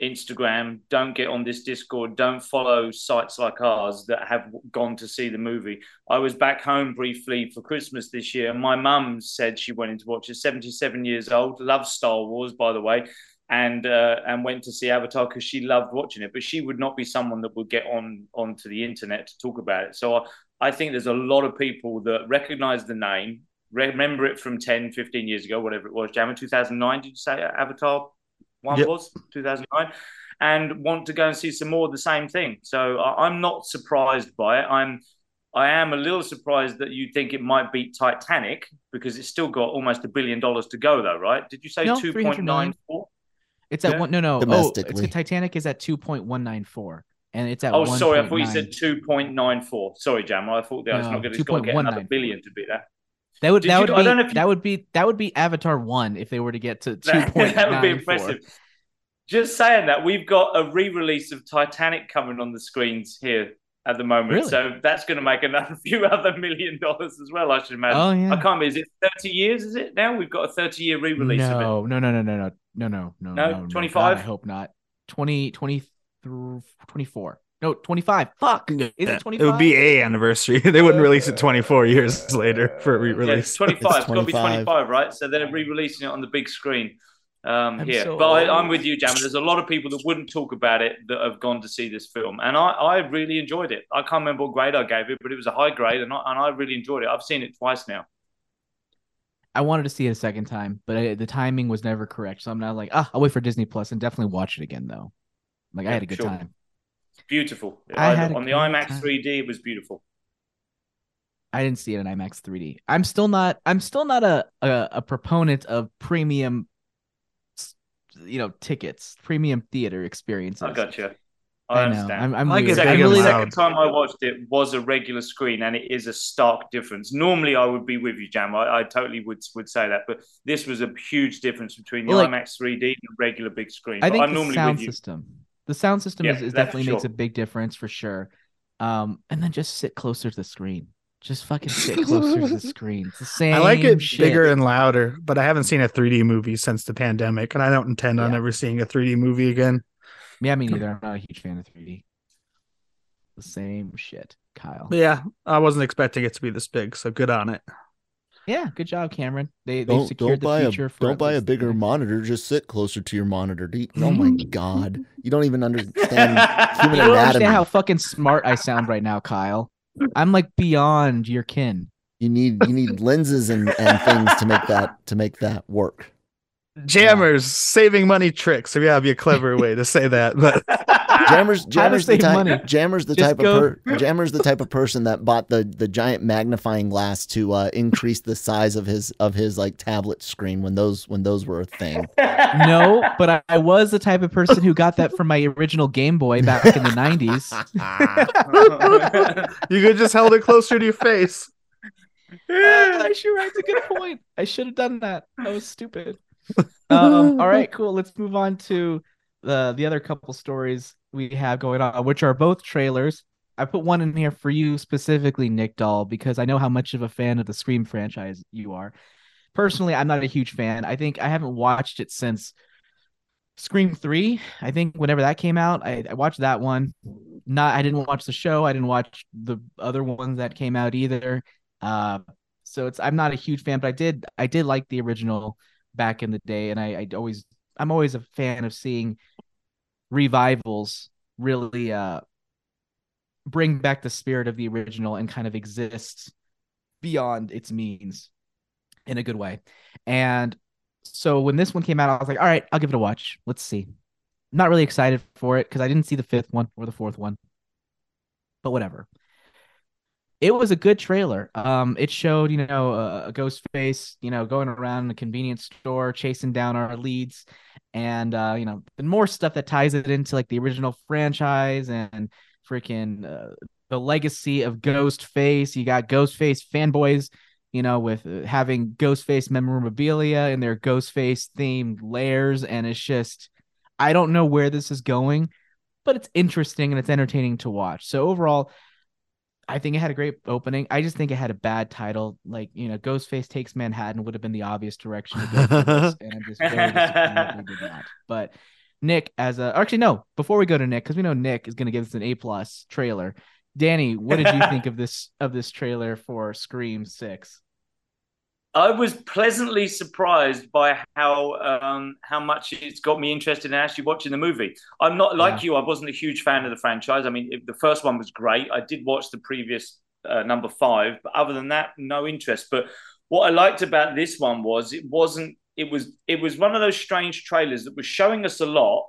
Instagram, don't get on this Discord, don't follow sites like ours that have gone to see the movie. I was back home briefly for Christmas this year, my mum said she went in to watch it. 77 years old, loves Star Wars, by the way. And uh, and went to see Avatar because she loved watching it, but she would not be someone that would get on onto the internet to talk about it. So I, I think there's a lot of people that recognize the name, remember it from 10, 15 years ago, whatever it was. Jammer, 2009, did you say Avatar 1 Yep. was? 2009. And want to go and see some more of the same thing. So I, I'm not surprised by it. I'm I am a little surprised that you think it might beat Titanic because it's still got almost a billion dollars to go, though, right? Did you say No, 300 million. 2.94? It's at Yeah. one. No, no. Oh, it's Titanic is at 2.194, and it's at. Oh, sorry, I thought you said 2.94. Sorry, Jammer. I thought that was No, not going to get another 2.194. billion to beat that. That would Did that you- would I don't know be you- that would be that would be Avatar one if they were to get to two That, point that would be impressive. Just saying that we've got a re-release of Titanic coming on the screens here at the moment, Really? so that's going to make another few other million dollars as well. I should imagine. Oh yeah. I can't. Is it thirty years? Is it now? We've got a thirty-year re-release of it. No, no, no, no, no, no, no, no, no, No? no, no. 25? I hope not. 20, 20 24. No, 25. Fuck. Is Yeah, it 25? It would be a anniversary. (laughs) they wouldn't release it 24 years later for a re-release. 25. It's It's got to be 25. 25, right? So they're re-releasing it on the big screen um, I'm here. so but I, I'm with you, Jammer. There's a lot of people that wouldn't talk about it that have gone to see this film, and I, I really enjoyed it. I can't remember what grade I gave it, but it was a high grade, and I, and I really enjoyed it. I've seen it twice now. I wanted to see it a second time, but I, the timing was never correct. So I'm not like, ah, I'll wait for Disney Plus and definitely watch it again though. Like I had a good sure. time. Beautiful. I had on the IMAX time. 3D, it was beautiful. I didn't see it in IMAX 3D. I'm still not. I'm still not a a, a proponent of premium, you know, tickets, premium theater experiences. I got you. I, I know. understand. I'm, I'm I weird. get I second, really the second time I watched it was a regular screen, and it is a stark difference. Normally, I would be with you, Jam. I, I totally would would say that, but this was a huge difference between the Well, like- IMAX 3D and the regular big screen. I But think I'm the normally sound with you. system, the sound system Yeah, is, is definitely for makes a big difference for sure. Um, and then just sit closer to the screen. Just fucking sit (laughs) closer to the screen. It's the same. I like it shit. bigger and louder, but I haven't seen a 3D movie since the pandemic, and I don't intend on ever seeing a 3D movie again. Yeah, me (laughs) neither. I'm not a huge fan of 3D. The same shit, Kyle. Yeah, I wasn't expecting it to be this big, so good on it. Yeah, good job, Cameron. They they secured the a future for don't buy a bigger monitor. Just sit closer to your monitor. You- oh my (laughs) god, you don't even understand (laughs) You human don't anatomy. understand how fucking smart I sound right now, Kyle. I'm like beyond your kin. You need you need lenses and, and things to make that to make that work. Jammers saving money tricks. So yeah, it'd be a clever way to say that. But (laughs) Jammers Jammers the save type money. Jammers the Just type go- of per, Jammers the type of person that bought the the giant magnifying glass to uh, increase the size of his of his like tablet screen when those when those were a thing. (laughs) No, but I, I was the type of person who got that from my original Game Boy back in the 90s. (laughs) you could just held it closer to your face. I sure that's a good point. I should have done that. That was stupid. Um, (laughs) all right, cool. Let's move on to the the other couple stories we have going on, which are both trailers. I put one in here for you specifically, Nick Doll, because I know how much of a fan of the Scream franchise you are. Personally, I'm not a huge fan. I think I haven't watched it since Scream 3. I think whenever that came out, I, I watched that one. Not I didn't watch the show. I didn't watch the other ones that came out either. Uh, so it's I'm not a huge fan, but I did I did like the original back in the day, and I I always I'm always a fan of seeing revivals really uh bring back the spirit of the original and kind of exist beyond its means in a good way. And so when this one came out, I was like, all right, I'll give it a watch. Let's see. Not really excited for it because I didn't see the fifth one or the fourth one. But whatever it was a good trailer. Um, it showed, you know, a, a ghost face, you know, going around a convenience store, chasing down our leads, and uh, you know, more stuff that ties it into like the original franchise and freaking uh, the legacy of Ghostface. You got Ghostface fanboys, you know, with uh, having Ghostface memorabilia in their Ghostface themed layers, and it's just, I don't know where this is going, but it's interesting and it's entertaining to watch. So overall. I think it had a great opening. I just think it had a bad title. Like, you know, Ghostface Takes Manhattan would have been the obvious direction to go this. And I'm just very disappointed they did not. (laughs) But Nick, as a actually no, before we go to Nick, because we know Nick is gonna give us an A plus trailer. Danny, what did you (laughs) think of this of this trailer for Scream Six? I was pleasantly surprised by how um, how much it's got me interested in actually watching the movie. I'm not like you; I wasn't a huge fan of the franchise. I mean, the first one was great. I did watch the previous uh, number five, but other than that, no interest. But what I liked about this one was it wasn't. It was it was one of those strange trailers that was showing us a lot,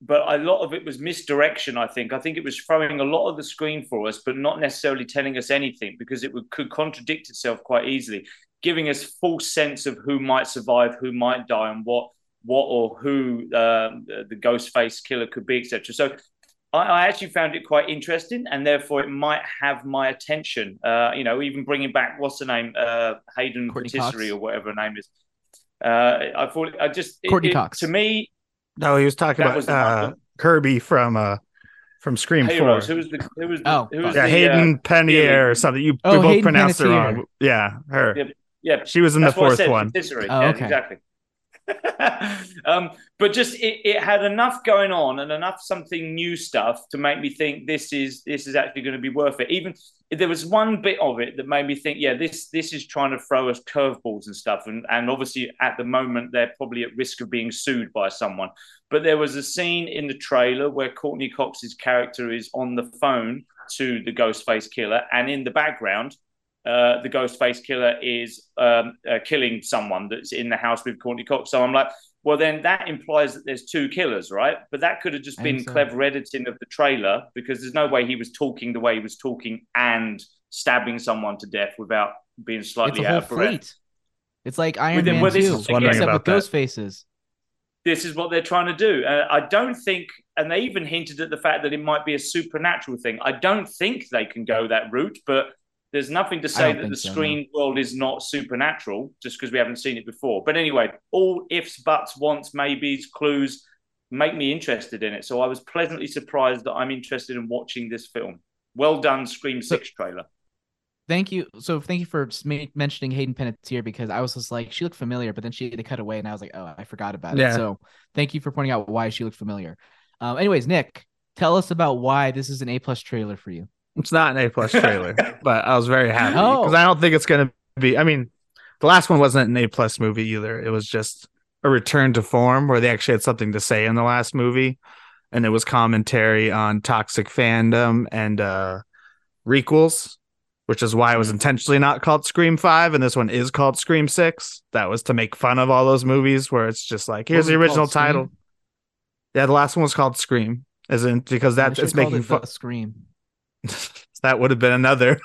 but a lot of it was misdirection. I think. I think it was throwing a lot of the screen for us, but not necessarily telling us anything because it would, could contradict itself quite easily giving us full sense of who might survive, who might die, and what what or who um, the ghost face killer could be, etc. So I, I, actually found it quite interesting, and therefore it might have my attention. Uh, you know, even bringing back what's the name, uh, Hayden Courteney Patisserie Cox. or whatever her name is. Uh, I thought I just Courteney it- Cox. to me. No, he was talking That was about uh. Kirby from uh from Scream Heroes. Four. Who was the who was the, Oh, who was yeah, the, Hayden uh, Pannier or something. You Oh, we both Hayden pronounced it wrong. Yeah, her. Yeah. Yeah, She was in the what fourth one. patisserie. Oh, yeah, okay. exactly. (laughs) um, but just it, it had enough going on and enough something new stuff to make me think this is this is actually going to be worth it. Even if there was one bit of it that made me think, yeah, this this is trying to throw us curveballs and stuff, and and obviously at the moment they're probably at risk of being sued by someone. But there was a scene in the trailer where Courteney Cox's character is on the phone to the Ghostface killer, and in the background uh, the Ghostface killer is um, uh, killing someone that's in the house with Courteney Cox. So I'm like, well, then that implies that there's two killers, right? But that could have just been so. clever editing of the trailer because there's no way he was talking the way he was talking and stabbing someone to death without being It's slightly a out of breath. fleet. It's like Iron Within- Man well, this 2, is- wondering except with ghost faces. this is what they're trying to do. Uh, I don't think, and they even hinted at the fact that it might be a supernatural thing. I don't think they can go that route, but there's nothing to say that the so, no. screen world is not supernatural just because we haven't seen it before. But anyway, all ifs, buts, wants, maybes, clues make me interested in it. So I was pleasantly surprised that I'm interested in watching this film. Well done, Scream So- 6 trailer. thank you. So thank you for mentioning Hayden Panettiere because I was just like she looked familiar, but then she they cut away, and I was like, oh, I forgot about Yeah. it. So thank you for pointing out why she looked familiar. Um, anyways, Nick, tell us about why this is an A plus trailer for you. It's not an A plus trailer, (laughs) but I was very happy Oh. because I don't think it's gonna be. I mean, the last one wasn't an A plus movie either. It was just a return to form where they actually had something to say in the last movie, and it was commentary on toxic fandom and uh requels, which is why it was intentionally not called Scream Five, and this one is called Scream Six. That was to make fun of all those movies where it's just like here's the it called, original Scream? title. Yeah, the last one was called Scream, isn't because They that's it's making it fun. Scream. (laughs) that would have been another.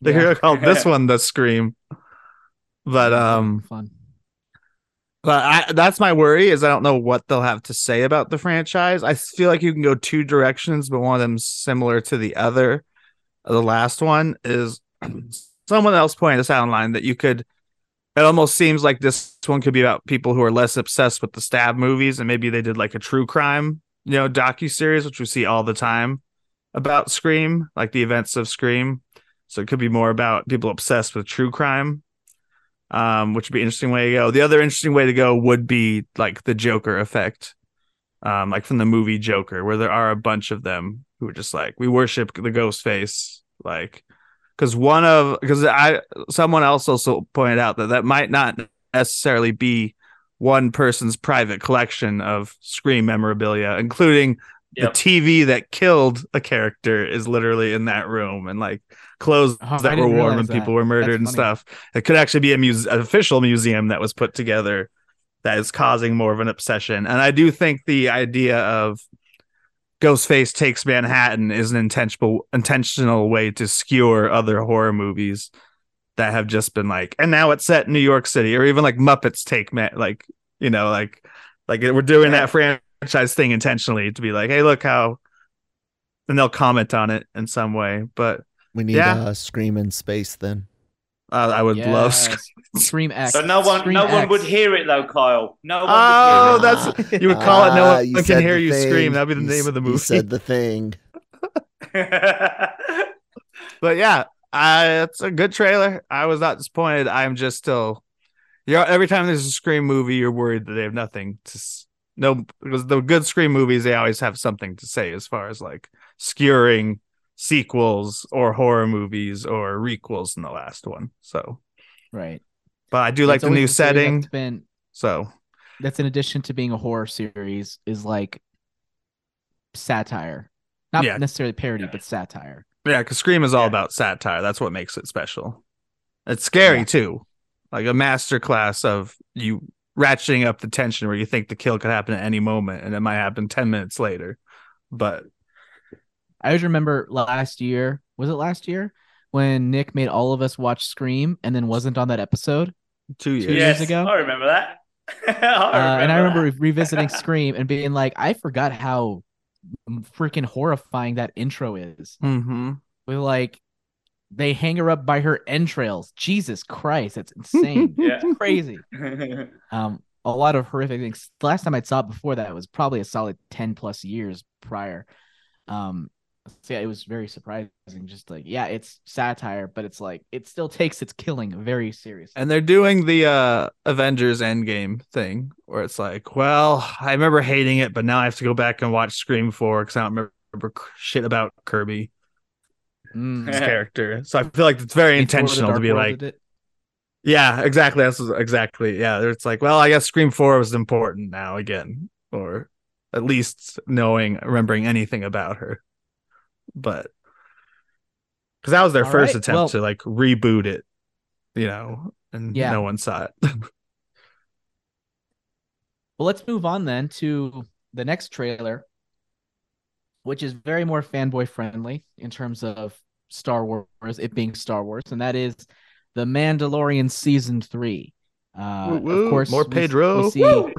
They (laughs) Yeah. called this (laughs) one the Scream. But um, fun. but I, that's my worry is I don't know what they'll have to say about the franchise. I feel like you can go two directions, but one of them similar to the other. The last one is (clears throat) someone else pointed this out online that you could. It almost seems like this one could be about people who are less obsessed with the stab movies, and maybe they did like a true crime, you know, docu series, which we see all the time about Scream, like the events of Scream. So it could be more about people obsessed with true crime um, which would be an interesting way to go. The other interesting way to go would be like the Joker effect, um, like from the movie Joker, where there are a bunch of them who are just like we worship the ghost face, like because one of because I someone else also pointed out that that might not necessarily be one person's private collection of Scream memorabilia, including Yep. the TV that killed a character is literally in that room, and like clothes Oh, that were worn when that. people were murdered and stuff. It could actually be a muse- an official museum that was put together that is causing more of an obsession. And I do think the idea of Ghostface takes Manhattan is an intentional intentional way to skewer other horror movies that have just been like, and now it's set in New York City, or even like Muppets take Ma- like you know like like we're doing that franchise thing intentionally to be like, hey, look how, and they'll comment on it in some way. But We need Yeah. uh, Scream in space then. uh, I would love. Yes. Scream X. So no one, Scream no one would hear it though, Kyle. No one Oh, would hear it. that's you would call it. No Ah, one you can hear you thing. scream. That'd be the You name s- of the You movie. said the thing. (laughs) but yeah, I, it's a good trailer. I was not disappointed. I'm just still, you know, every time there's a Scream movie, you're worried that they have nothing to s- no because the good Scream movies they always have something to say as far as like skewering sequels or horror movies or requels in the last one. So, Right. but I do like the new setting. Been So that's in addition to being a horror series is like satire, not Yeah. necessarily parody, but satire. yeah, because Scream is all Yeah. about satire. That's what makes it special. It's scary Yeah. too, like a master class of you ratcheting up the tension where you think the kill could happen at any moment, and it might happen ten minutes later. But I always remember last year. Was it last year when Nick made all of us watch Scream and then wasn't on that episode? two years. Two yes, years ago? I remember that. (laughs) I Uh, and I remember that. re- revisiting Scream and being like, I forgot how freaking horrifying that intro is. Mm-hmm. With like, they hang her up by her entrails. Jesus Christ, that's insane. (laughs) Yeah. It's crazy. (laughs) Um, a lot of horrific things. The last time I saw it before that was probably a solid ten plus years prior. Um, so yeah, it was very surprising. Just like, yeah, it's satire, but it's like it still takes its killing very seriously. And they're doing the uh Avengers Endgame thing where it's like, well, I remember hating it, but now I have to go back and watch Scream 4 because I don't remember shit about Kirby, Mm. his (laughs) character. So I feel like it's very Before intentional to be like, it. yeah, exactly. That's exactly. Yeah, it's like, well, I guess Scream 4 was important now again, or at least knowing, remembering anything about her. But because that was their All first right, attempt well- to like reboot it, you know, and Yeah. no one saw it. (laughs) Well, let's move on then to the next trailer, which is very more fanboy friendly in terms of Star Wars, it being Star Wars, and that is The Mandalorian season three. Uh, Woo, woo. of course, More we- Pedro. We, see,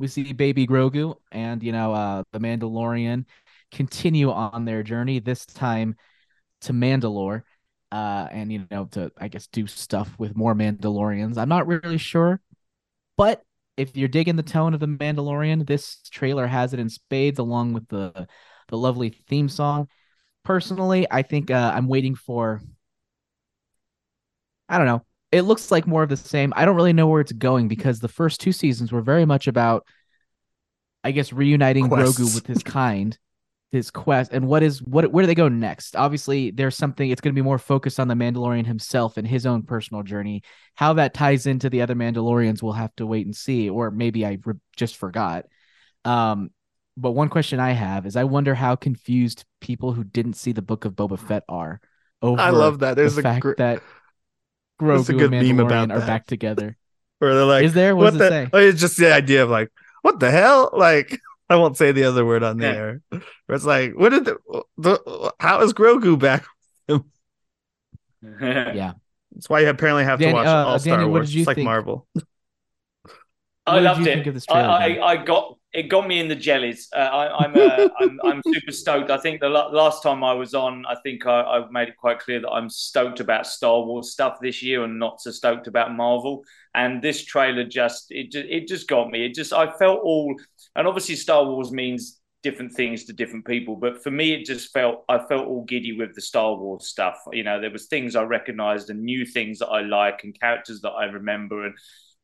we see Baby Grogu and you know uh, the Mandalorian continue on their journey. This time to Mandalore, uh, and you know to I guess do stuff with more Mandalorians. I'm not really sure, but if you're digging the tone of the Mandalorian, this trailer has it in spades, along with the the lovely theme song. Personally, I think uh, I'm waiting for I don't know. It looks like more of the same. I don't really know where it's going because the first two seasons were very much about, I guess, reuniting Quests. Grogu with his kind, his quest, and what is what where do they go next? Obviously, there's something. It's going to be more focused on the Mandalorian himself and his own personal journey. How that ties into the other Mandalorians, we'll have to wait and see. Or maybe I re- just forgot. Um, but one question I have is, I wonder how confused people who didn't see the Book of Boba Fett are over I love that. There's the a fact gr- that Grogu good and meme Mandalorian are that. back together. (laughs) where they're like, Is there? What what does the? it say? oh, It's just the idea of like, what the hell? Like, (laughs) (laughs) I won't say the other word on the Yeah. air. Where it's like, what did the, the how is Grogu back? (laughs) Yeah. That's why you apparently have Danny- to watch uh, all Star Danny, what Wars, did you like think? Marvel. I loved it. think of this I, I, I got it got me in the jellies. Uh, I, I'm, uh, I'm I'm super stoked. I think the la- last time I was on, I think I, I made it quite clear that I'm stoked about Star Wars stuff this year and not so stoked about Marvel. And this trailer just it just it just got me. It just I felt all, and obviously Star Wars means different things to different people. But for me, it just felt I felt all giddy with the Star Wars stuff. You know, there was things I recognised and new things that I like and characters that I remember and.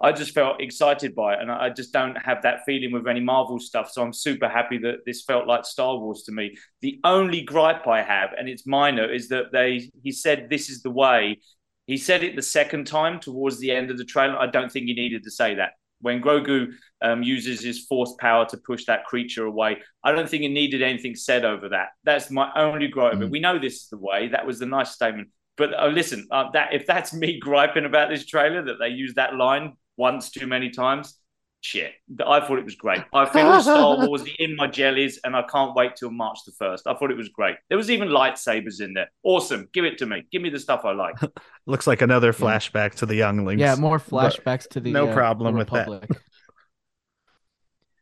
I just felt excited by it, and I just don't have that feeling with any Marvel stuff. So I'm super happy that this felt like Star Wars to me. The only gripe I have, and it's minor, is that they he said this is the way. He said it the second time towards the end of the trailer. I don't think he needed to say that. When Grogu um, uses his force power to push that creature away, I don't think it needed anything said over that. That's my only gripe. But Mm. we know this is the way. That was the nice statement. But uh, listen, uh, that if that's (laughs) me griping about this trailer that they use that line once too many times, shit. I thought it was great. I feel Star (laughs) Wars in my jellies, and I can't wait till March the first. I thought it was great. There was even lightsabers in there. Awesome. Give it to me. Give me the stuff I like. (laughs) Looks like another flashback to the younglings. Yeah, more But flashbacks to the no uh, problem the with that. (laughs)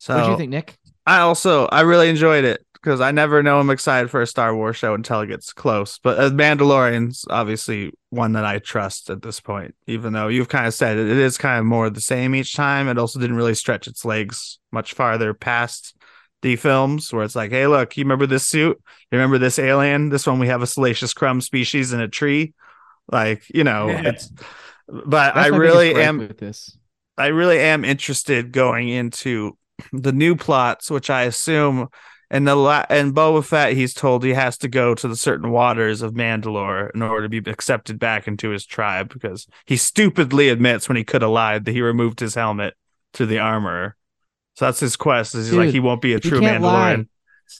So What do you think, Nick? I also I really enjoyed it because I never know I'm excited for a Star Wars show until it gets close. But as Mandalorian's obviously one that I trust at this point, even though you've kind of said it, it is kind of more the same each time. It also didn't really stretch its legs much farther past the films where it's like, hey, look, you remember this suit? You remember this alien? This one we have a salacious crumb species in a tree. Like, you know, it's but That's I really am with this. I really am interested going into the new plots, which I assume in the la- and Boba Fett, he's told he has to go to the certain waters of Mandalore in order to be accepted back into his tribe because he stupidly admits when he could have lied that he removed his helmet to the armor. So that's his quest. Is he's like he won't be a true can't lie. Mandalorian.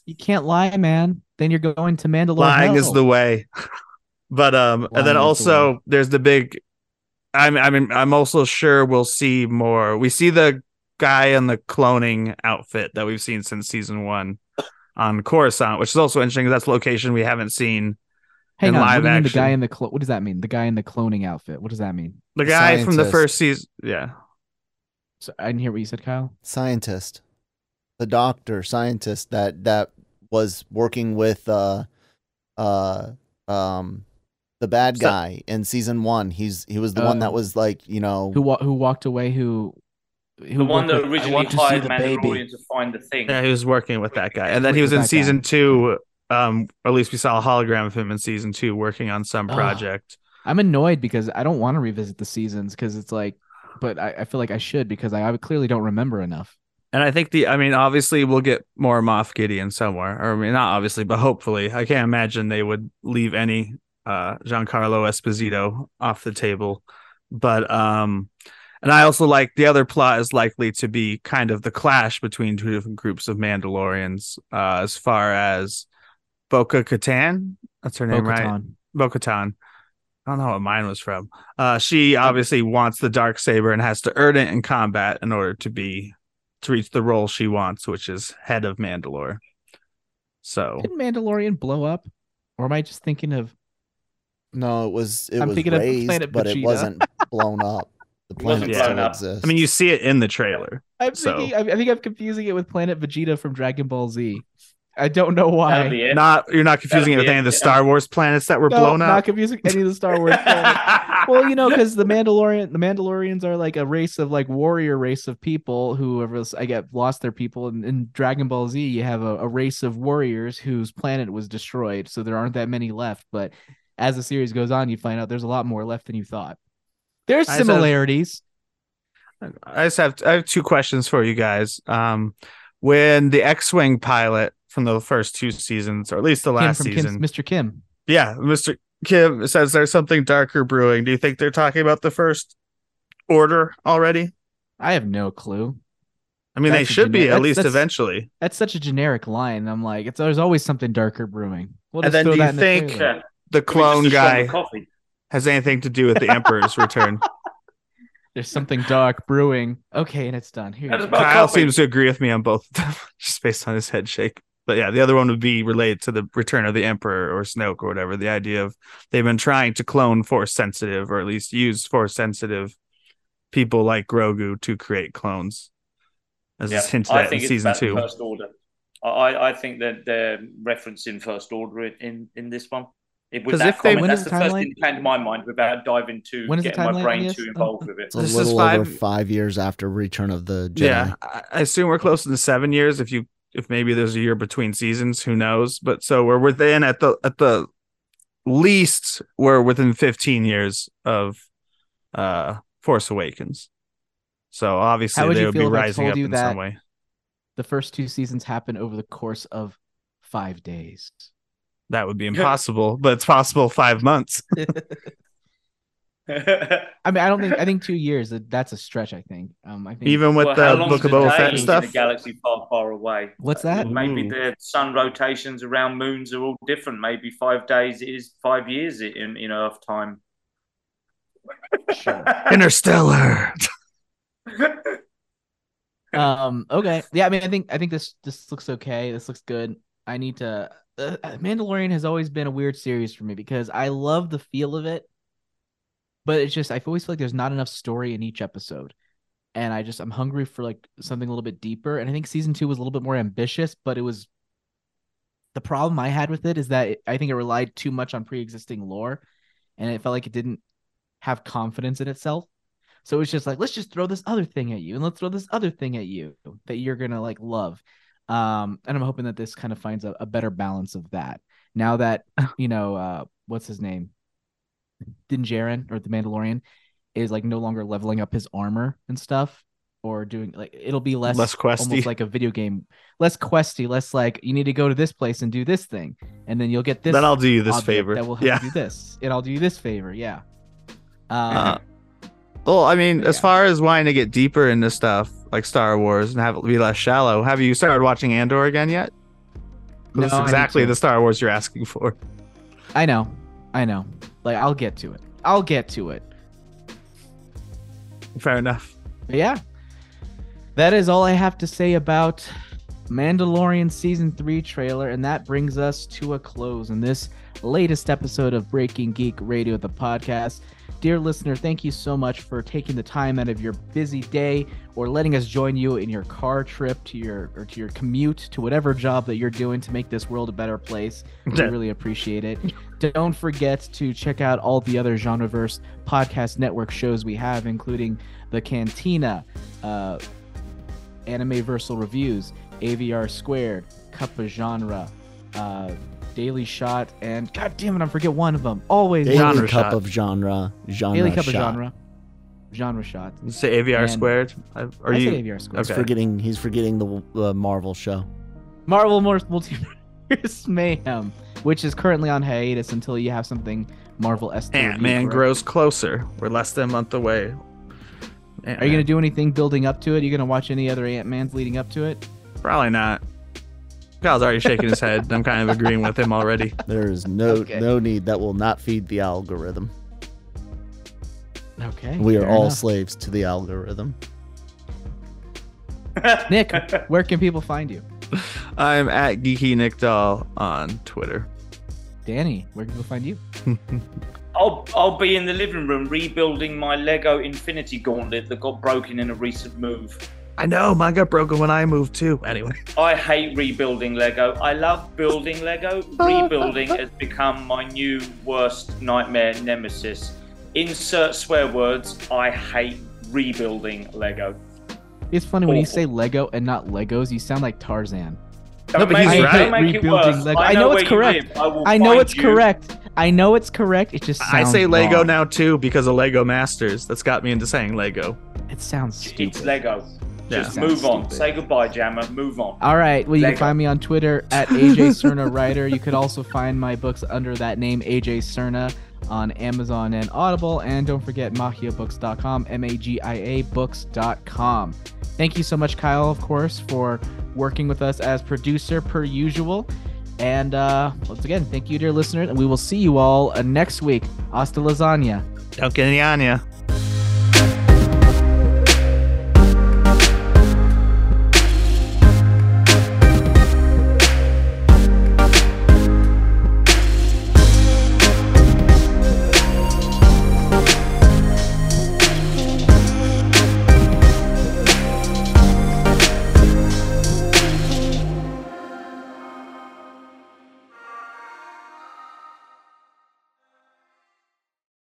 You can't lie, man. Then you're going to Mandalore. Lying is the way. (laughs) but um, and then is the also there's the big. I'm I mean I'm also sure we'll see more. We see the guy in the cloning outfit that we've seen since season one on Coruscant, which is also interesting. 'cause That's a location we haven't seen. Hang in on. live what do mean the guy in the clo- what does that mean? The guy in the cloning outfit. What does that mean? The The guy from the first season, yeah. So, I didn't hear what you said, Kyle. scientist, the doctor scientist that that was working with uh uh um the bad So- guy in season one. He's he was the one that was like you know Who wa- who walked away? Who who The one worked that with- originally to see hired the baby. Mandalorian to find the thing. Yeah, he was working with that guy, and then he was in that guy. season two. Um, or at least we saw a hologram of him in season two working on some Oh. project. I'm annoyed because I don't want to revisit the seasons because it's like, but I, I feel like I should because I, I clearly don't remember enough. And I think the, I mean, obviously we'll get more Moff Gideon somewhere, or I mean, not obviously, but hopefully. I can't imagine they would leave any uh Giancarlo Esposito off the table. But um, and I also like the other plot is likely to be kind of the clash between two different groups of Mandalorians, uh, as far as Boca Katan, that's her name, right? Bo-Katan. Bo-Katan. I don't know what mine was from. Uh, she obviously wants the dark saber and has to earn it in combat in order to be to reach the role she wants, which is head of Mandalore. So Didn't Mandalorian blow up? Or am I just thinking of no it was it I'm was thinking of raised Planet but it wasn't blown up. The wasn't planet blown still up. exists. I mean, you see it in the trailer. I'm So- thinking I, I think I'm confusing it with Planet Vegeta from Dragon Ball Z. I don't know why. Not you're not confusing it That'd with be any of the yeah. Star Wars planets that were No, blown not up. confusing any of the Star Wars planets. (laughs) well, you know, because the Mandalorian, the Mandalorians are like a race of like warrior race of people who have, I get lost their people. And in Dragon Ball Z, you have a, a race of warriors whose planet was destroyed, so there aren't that many left. But as the series goes on, you find out there's a lot more left than you thought. There's I said- similarities. I just have I have two questions for you guys. Um, when the X-wing pilot from the first two seasons, or at least the last from season, Kim's, Mr. Kim. yeah, Mister Kim says there's something darker brewing. Do you think they're talking about the first order already? I have no clue. I mean, they That's a should be at least that's- eventually. That's such a generic line. I'm like, it's there's always something darker brewing. We'll And then throw do that you in the think- Yeah. The clone Just a guy Coffee. Has anything to do with the Emperor's return. (laughs) There's something dark brewing. Okay, and it's done. Here. That you is go. about- Kyle coffee. seems to agree with me on both of them, (laughs) just based on his head shake. But yeah, the other one would be related to the return of the Emperor or Snoke or whatever. The idea of they've been trying to clone Force sensitive or at least use Force sensitive people like Grogu to create clones, as Yeah, is hinted at in think it's season two. First Order. I, I think that they're referencing First Order in, in, in this one. It was 'Cause that if they- comment. when That's the the first thing that came to my mind without diving too, When is the getting my brain too involved with it. It's a This is little five- over five years after Return of the Jedi. Yeah, I I assume we're close to the seven years. If you if maybe there's a year between seasons, who knows? But so we're within at the at the least we're within 15 years of uh Force Awakens. So obviously would they you would be feel if I rising up in some way. The first two seasons happen over the course of five days. That would be impossible, but it's possible five months. (laughs) (laughs) I mean, I don't think I think two years. That's a stretch. I think. Um, I think Even with Well, the long's Book of the Boba Fett stuff. a galaxy far, far away. What's that? Maybe Ooh. the sun rotations around moons are all different. Maybe five days is five years in, in Earth time. Sure. (laughs) Interstellar. um. Okay. Yeah. I mean, I think I think this this looks okay. This looks good. I need to. Uh, Mandalorian has always been a weird series for me because I love the feel of it, but it's just I always feel like there's not enough story in each episode, and I just I'm hungry for like something a little bit deeper. And I think season two was a little bit more ambitious, but it was. The problem I had with it is that it, I think it relied too much on pre-existing lore, and it felt like it didn't have confidence in itself. So it's just like let's just throw this other thing at you, and let's throw this other thing at you that you're gonna like love. Um, and I'm hoping that this kind of finds a, a better balance of that. Now that (laughs) you know, uh, what's his name, Din Djarin or the Mandalorian, is like no longer leveling up his armor and stuff, or doing like it'll be less Less questy. almost like a video game, less questy, less like you need to go to this place and do this thing, and then you'll get this. then I'll do you this favor. that will help Yeah. you do this, and I'll do you this favor. Yeah. Um, Uh, well, I mean, as far as wanting to get deeper into stuff like Star Wars and have it be less shallow, have you started watching Andor again yet? No, That's exactly the Star Wars you're asking for. I know, I know. Like I'll get to it. I'll get to it. Fair enough. But yeah, that is all I have to say about Mandalorian season three trailer, and that brings us to a close in this latest episode of Breaking Geek Radio, the podcast. Dear listener, thank you so much for taking the time out of your busy day or letting us join you in your car trip to your or to your commute to whatever job that you're doing to make this world a better place. (laughs) We really appreciate it. Don't forget to check out all the other Genreverse podcast network shows we have, including the Cantina, uh, Anime Versal Reviews, AVR Squared, Cup of Genre, uh, Daily Shot, and God damn it, I forget one of them. Always Daily Genre cup shot. of genre. Genre Daily Cup shot. of Genre, Genre Shot. You say AVR And- squared? Are I you? said AVR Squared. Okay. He's forgetting. He's forgetting the the Marvel show. Marvel Mor- Multiverse (laughs) Mayhem, which is currently on hiatus until you have something Marvel S. Ant Man grows closer. We're less than a month away. Are you gonna do anything building up to it? Are you gonna watch any other Ant Mans leading up to it? Probably not. Kyle's already shaking his head. I'm kind of agreeing with him already. There is no Okay. no need. That will not feed the algorithm. Okay. We are all enough. slaves to the algorithm. (laughs) Nick, where can people find you? I'm at Geeky Nick Doll on Twitter. Danny, where can people find you? (laughs) I'll I'll be in the living room rebuilding my Lego Infinity Gauntlet that got broken in a recent move. I know mine got broken when I moved too. Anyway, I hate rebuilding Lego. I love building Lego. (laughs) Rebuilding has become my new worst nightmare nemesis. Insert swear words. I hate rebuilding Lego. It's funny when you say Lego and not Legos, you sound like Tarzan. No, Don't but make he's it- right. don't make it Rebuilding. Lego. I I know, know it's correct. I, I know it's you. correct. I know it's correct. It just I say Lego wrong. now too because of Lego Masters. That's got me into saying Lego. It sounds stupid. It's Lego. Yeah. Just move on. stupid. Say goodbye, Jammer. Move on. All right. Well, you Lego. can find me on Twitter at (laughs) AJ Cerna Writer. You could also find my books under that name, AJ Cerna, on Amazon and Audible. And don't forget magiabooks.com, M A G I A books.com. Thank you so much, Kyle, of course, for working with us as producer per usual. And uh, once again, thank you, dear listeners. And we will see you all uh, next week. Hasta lasagna. Don't get any on ya.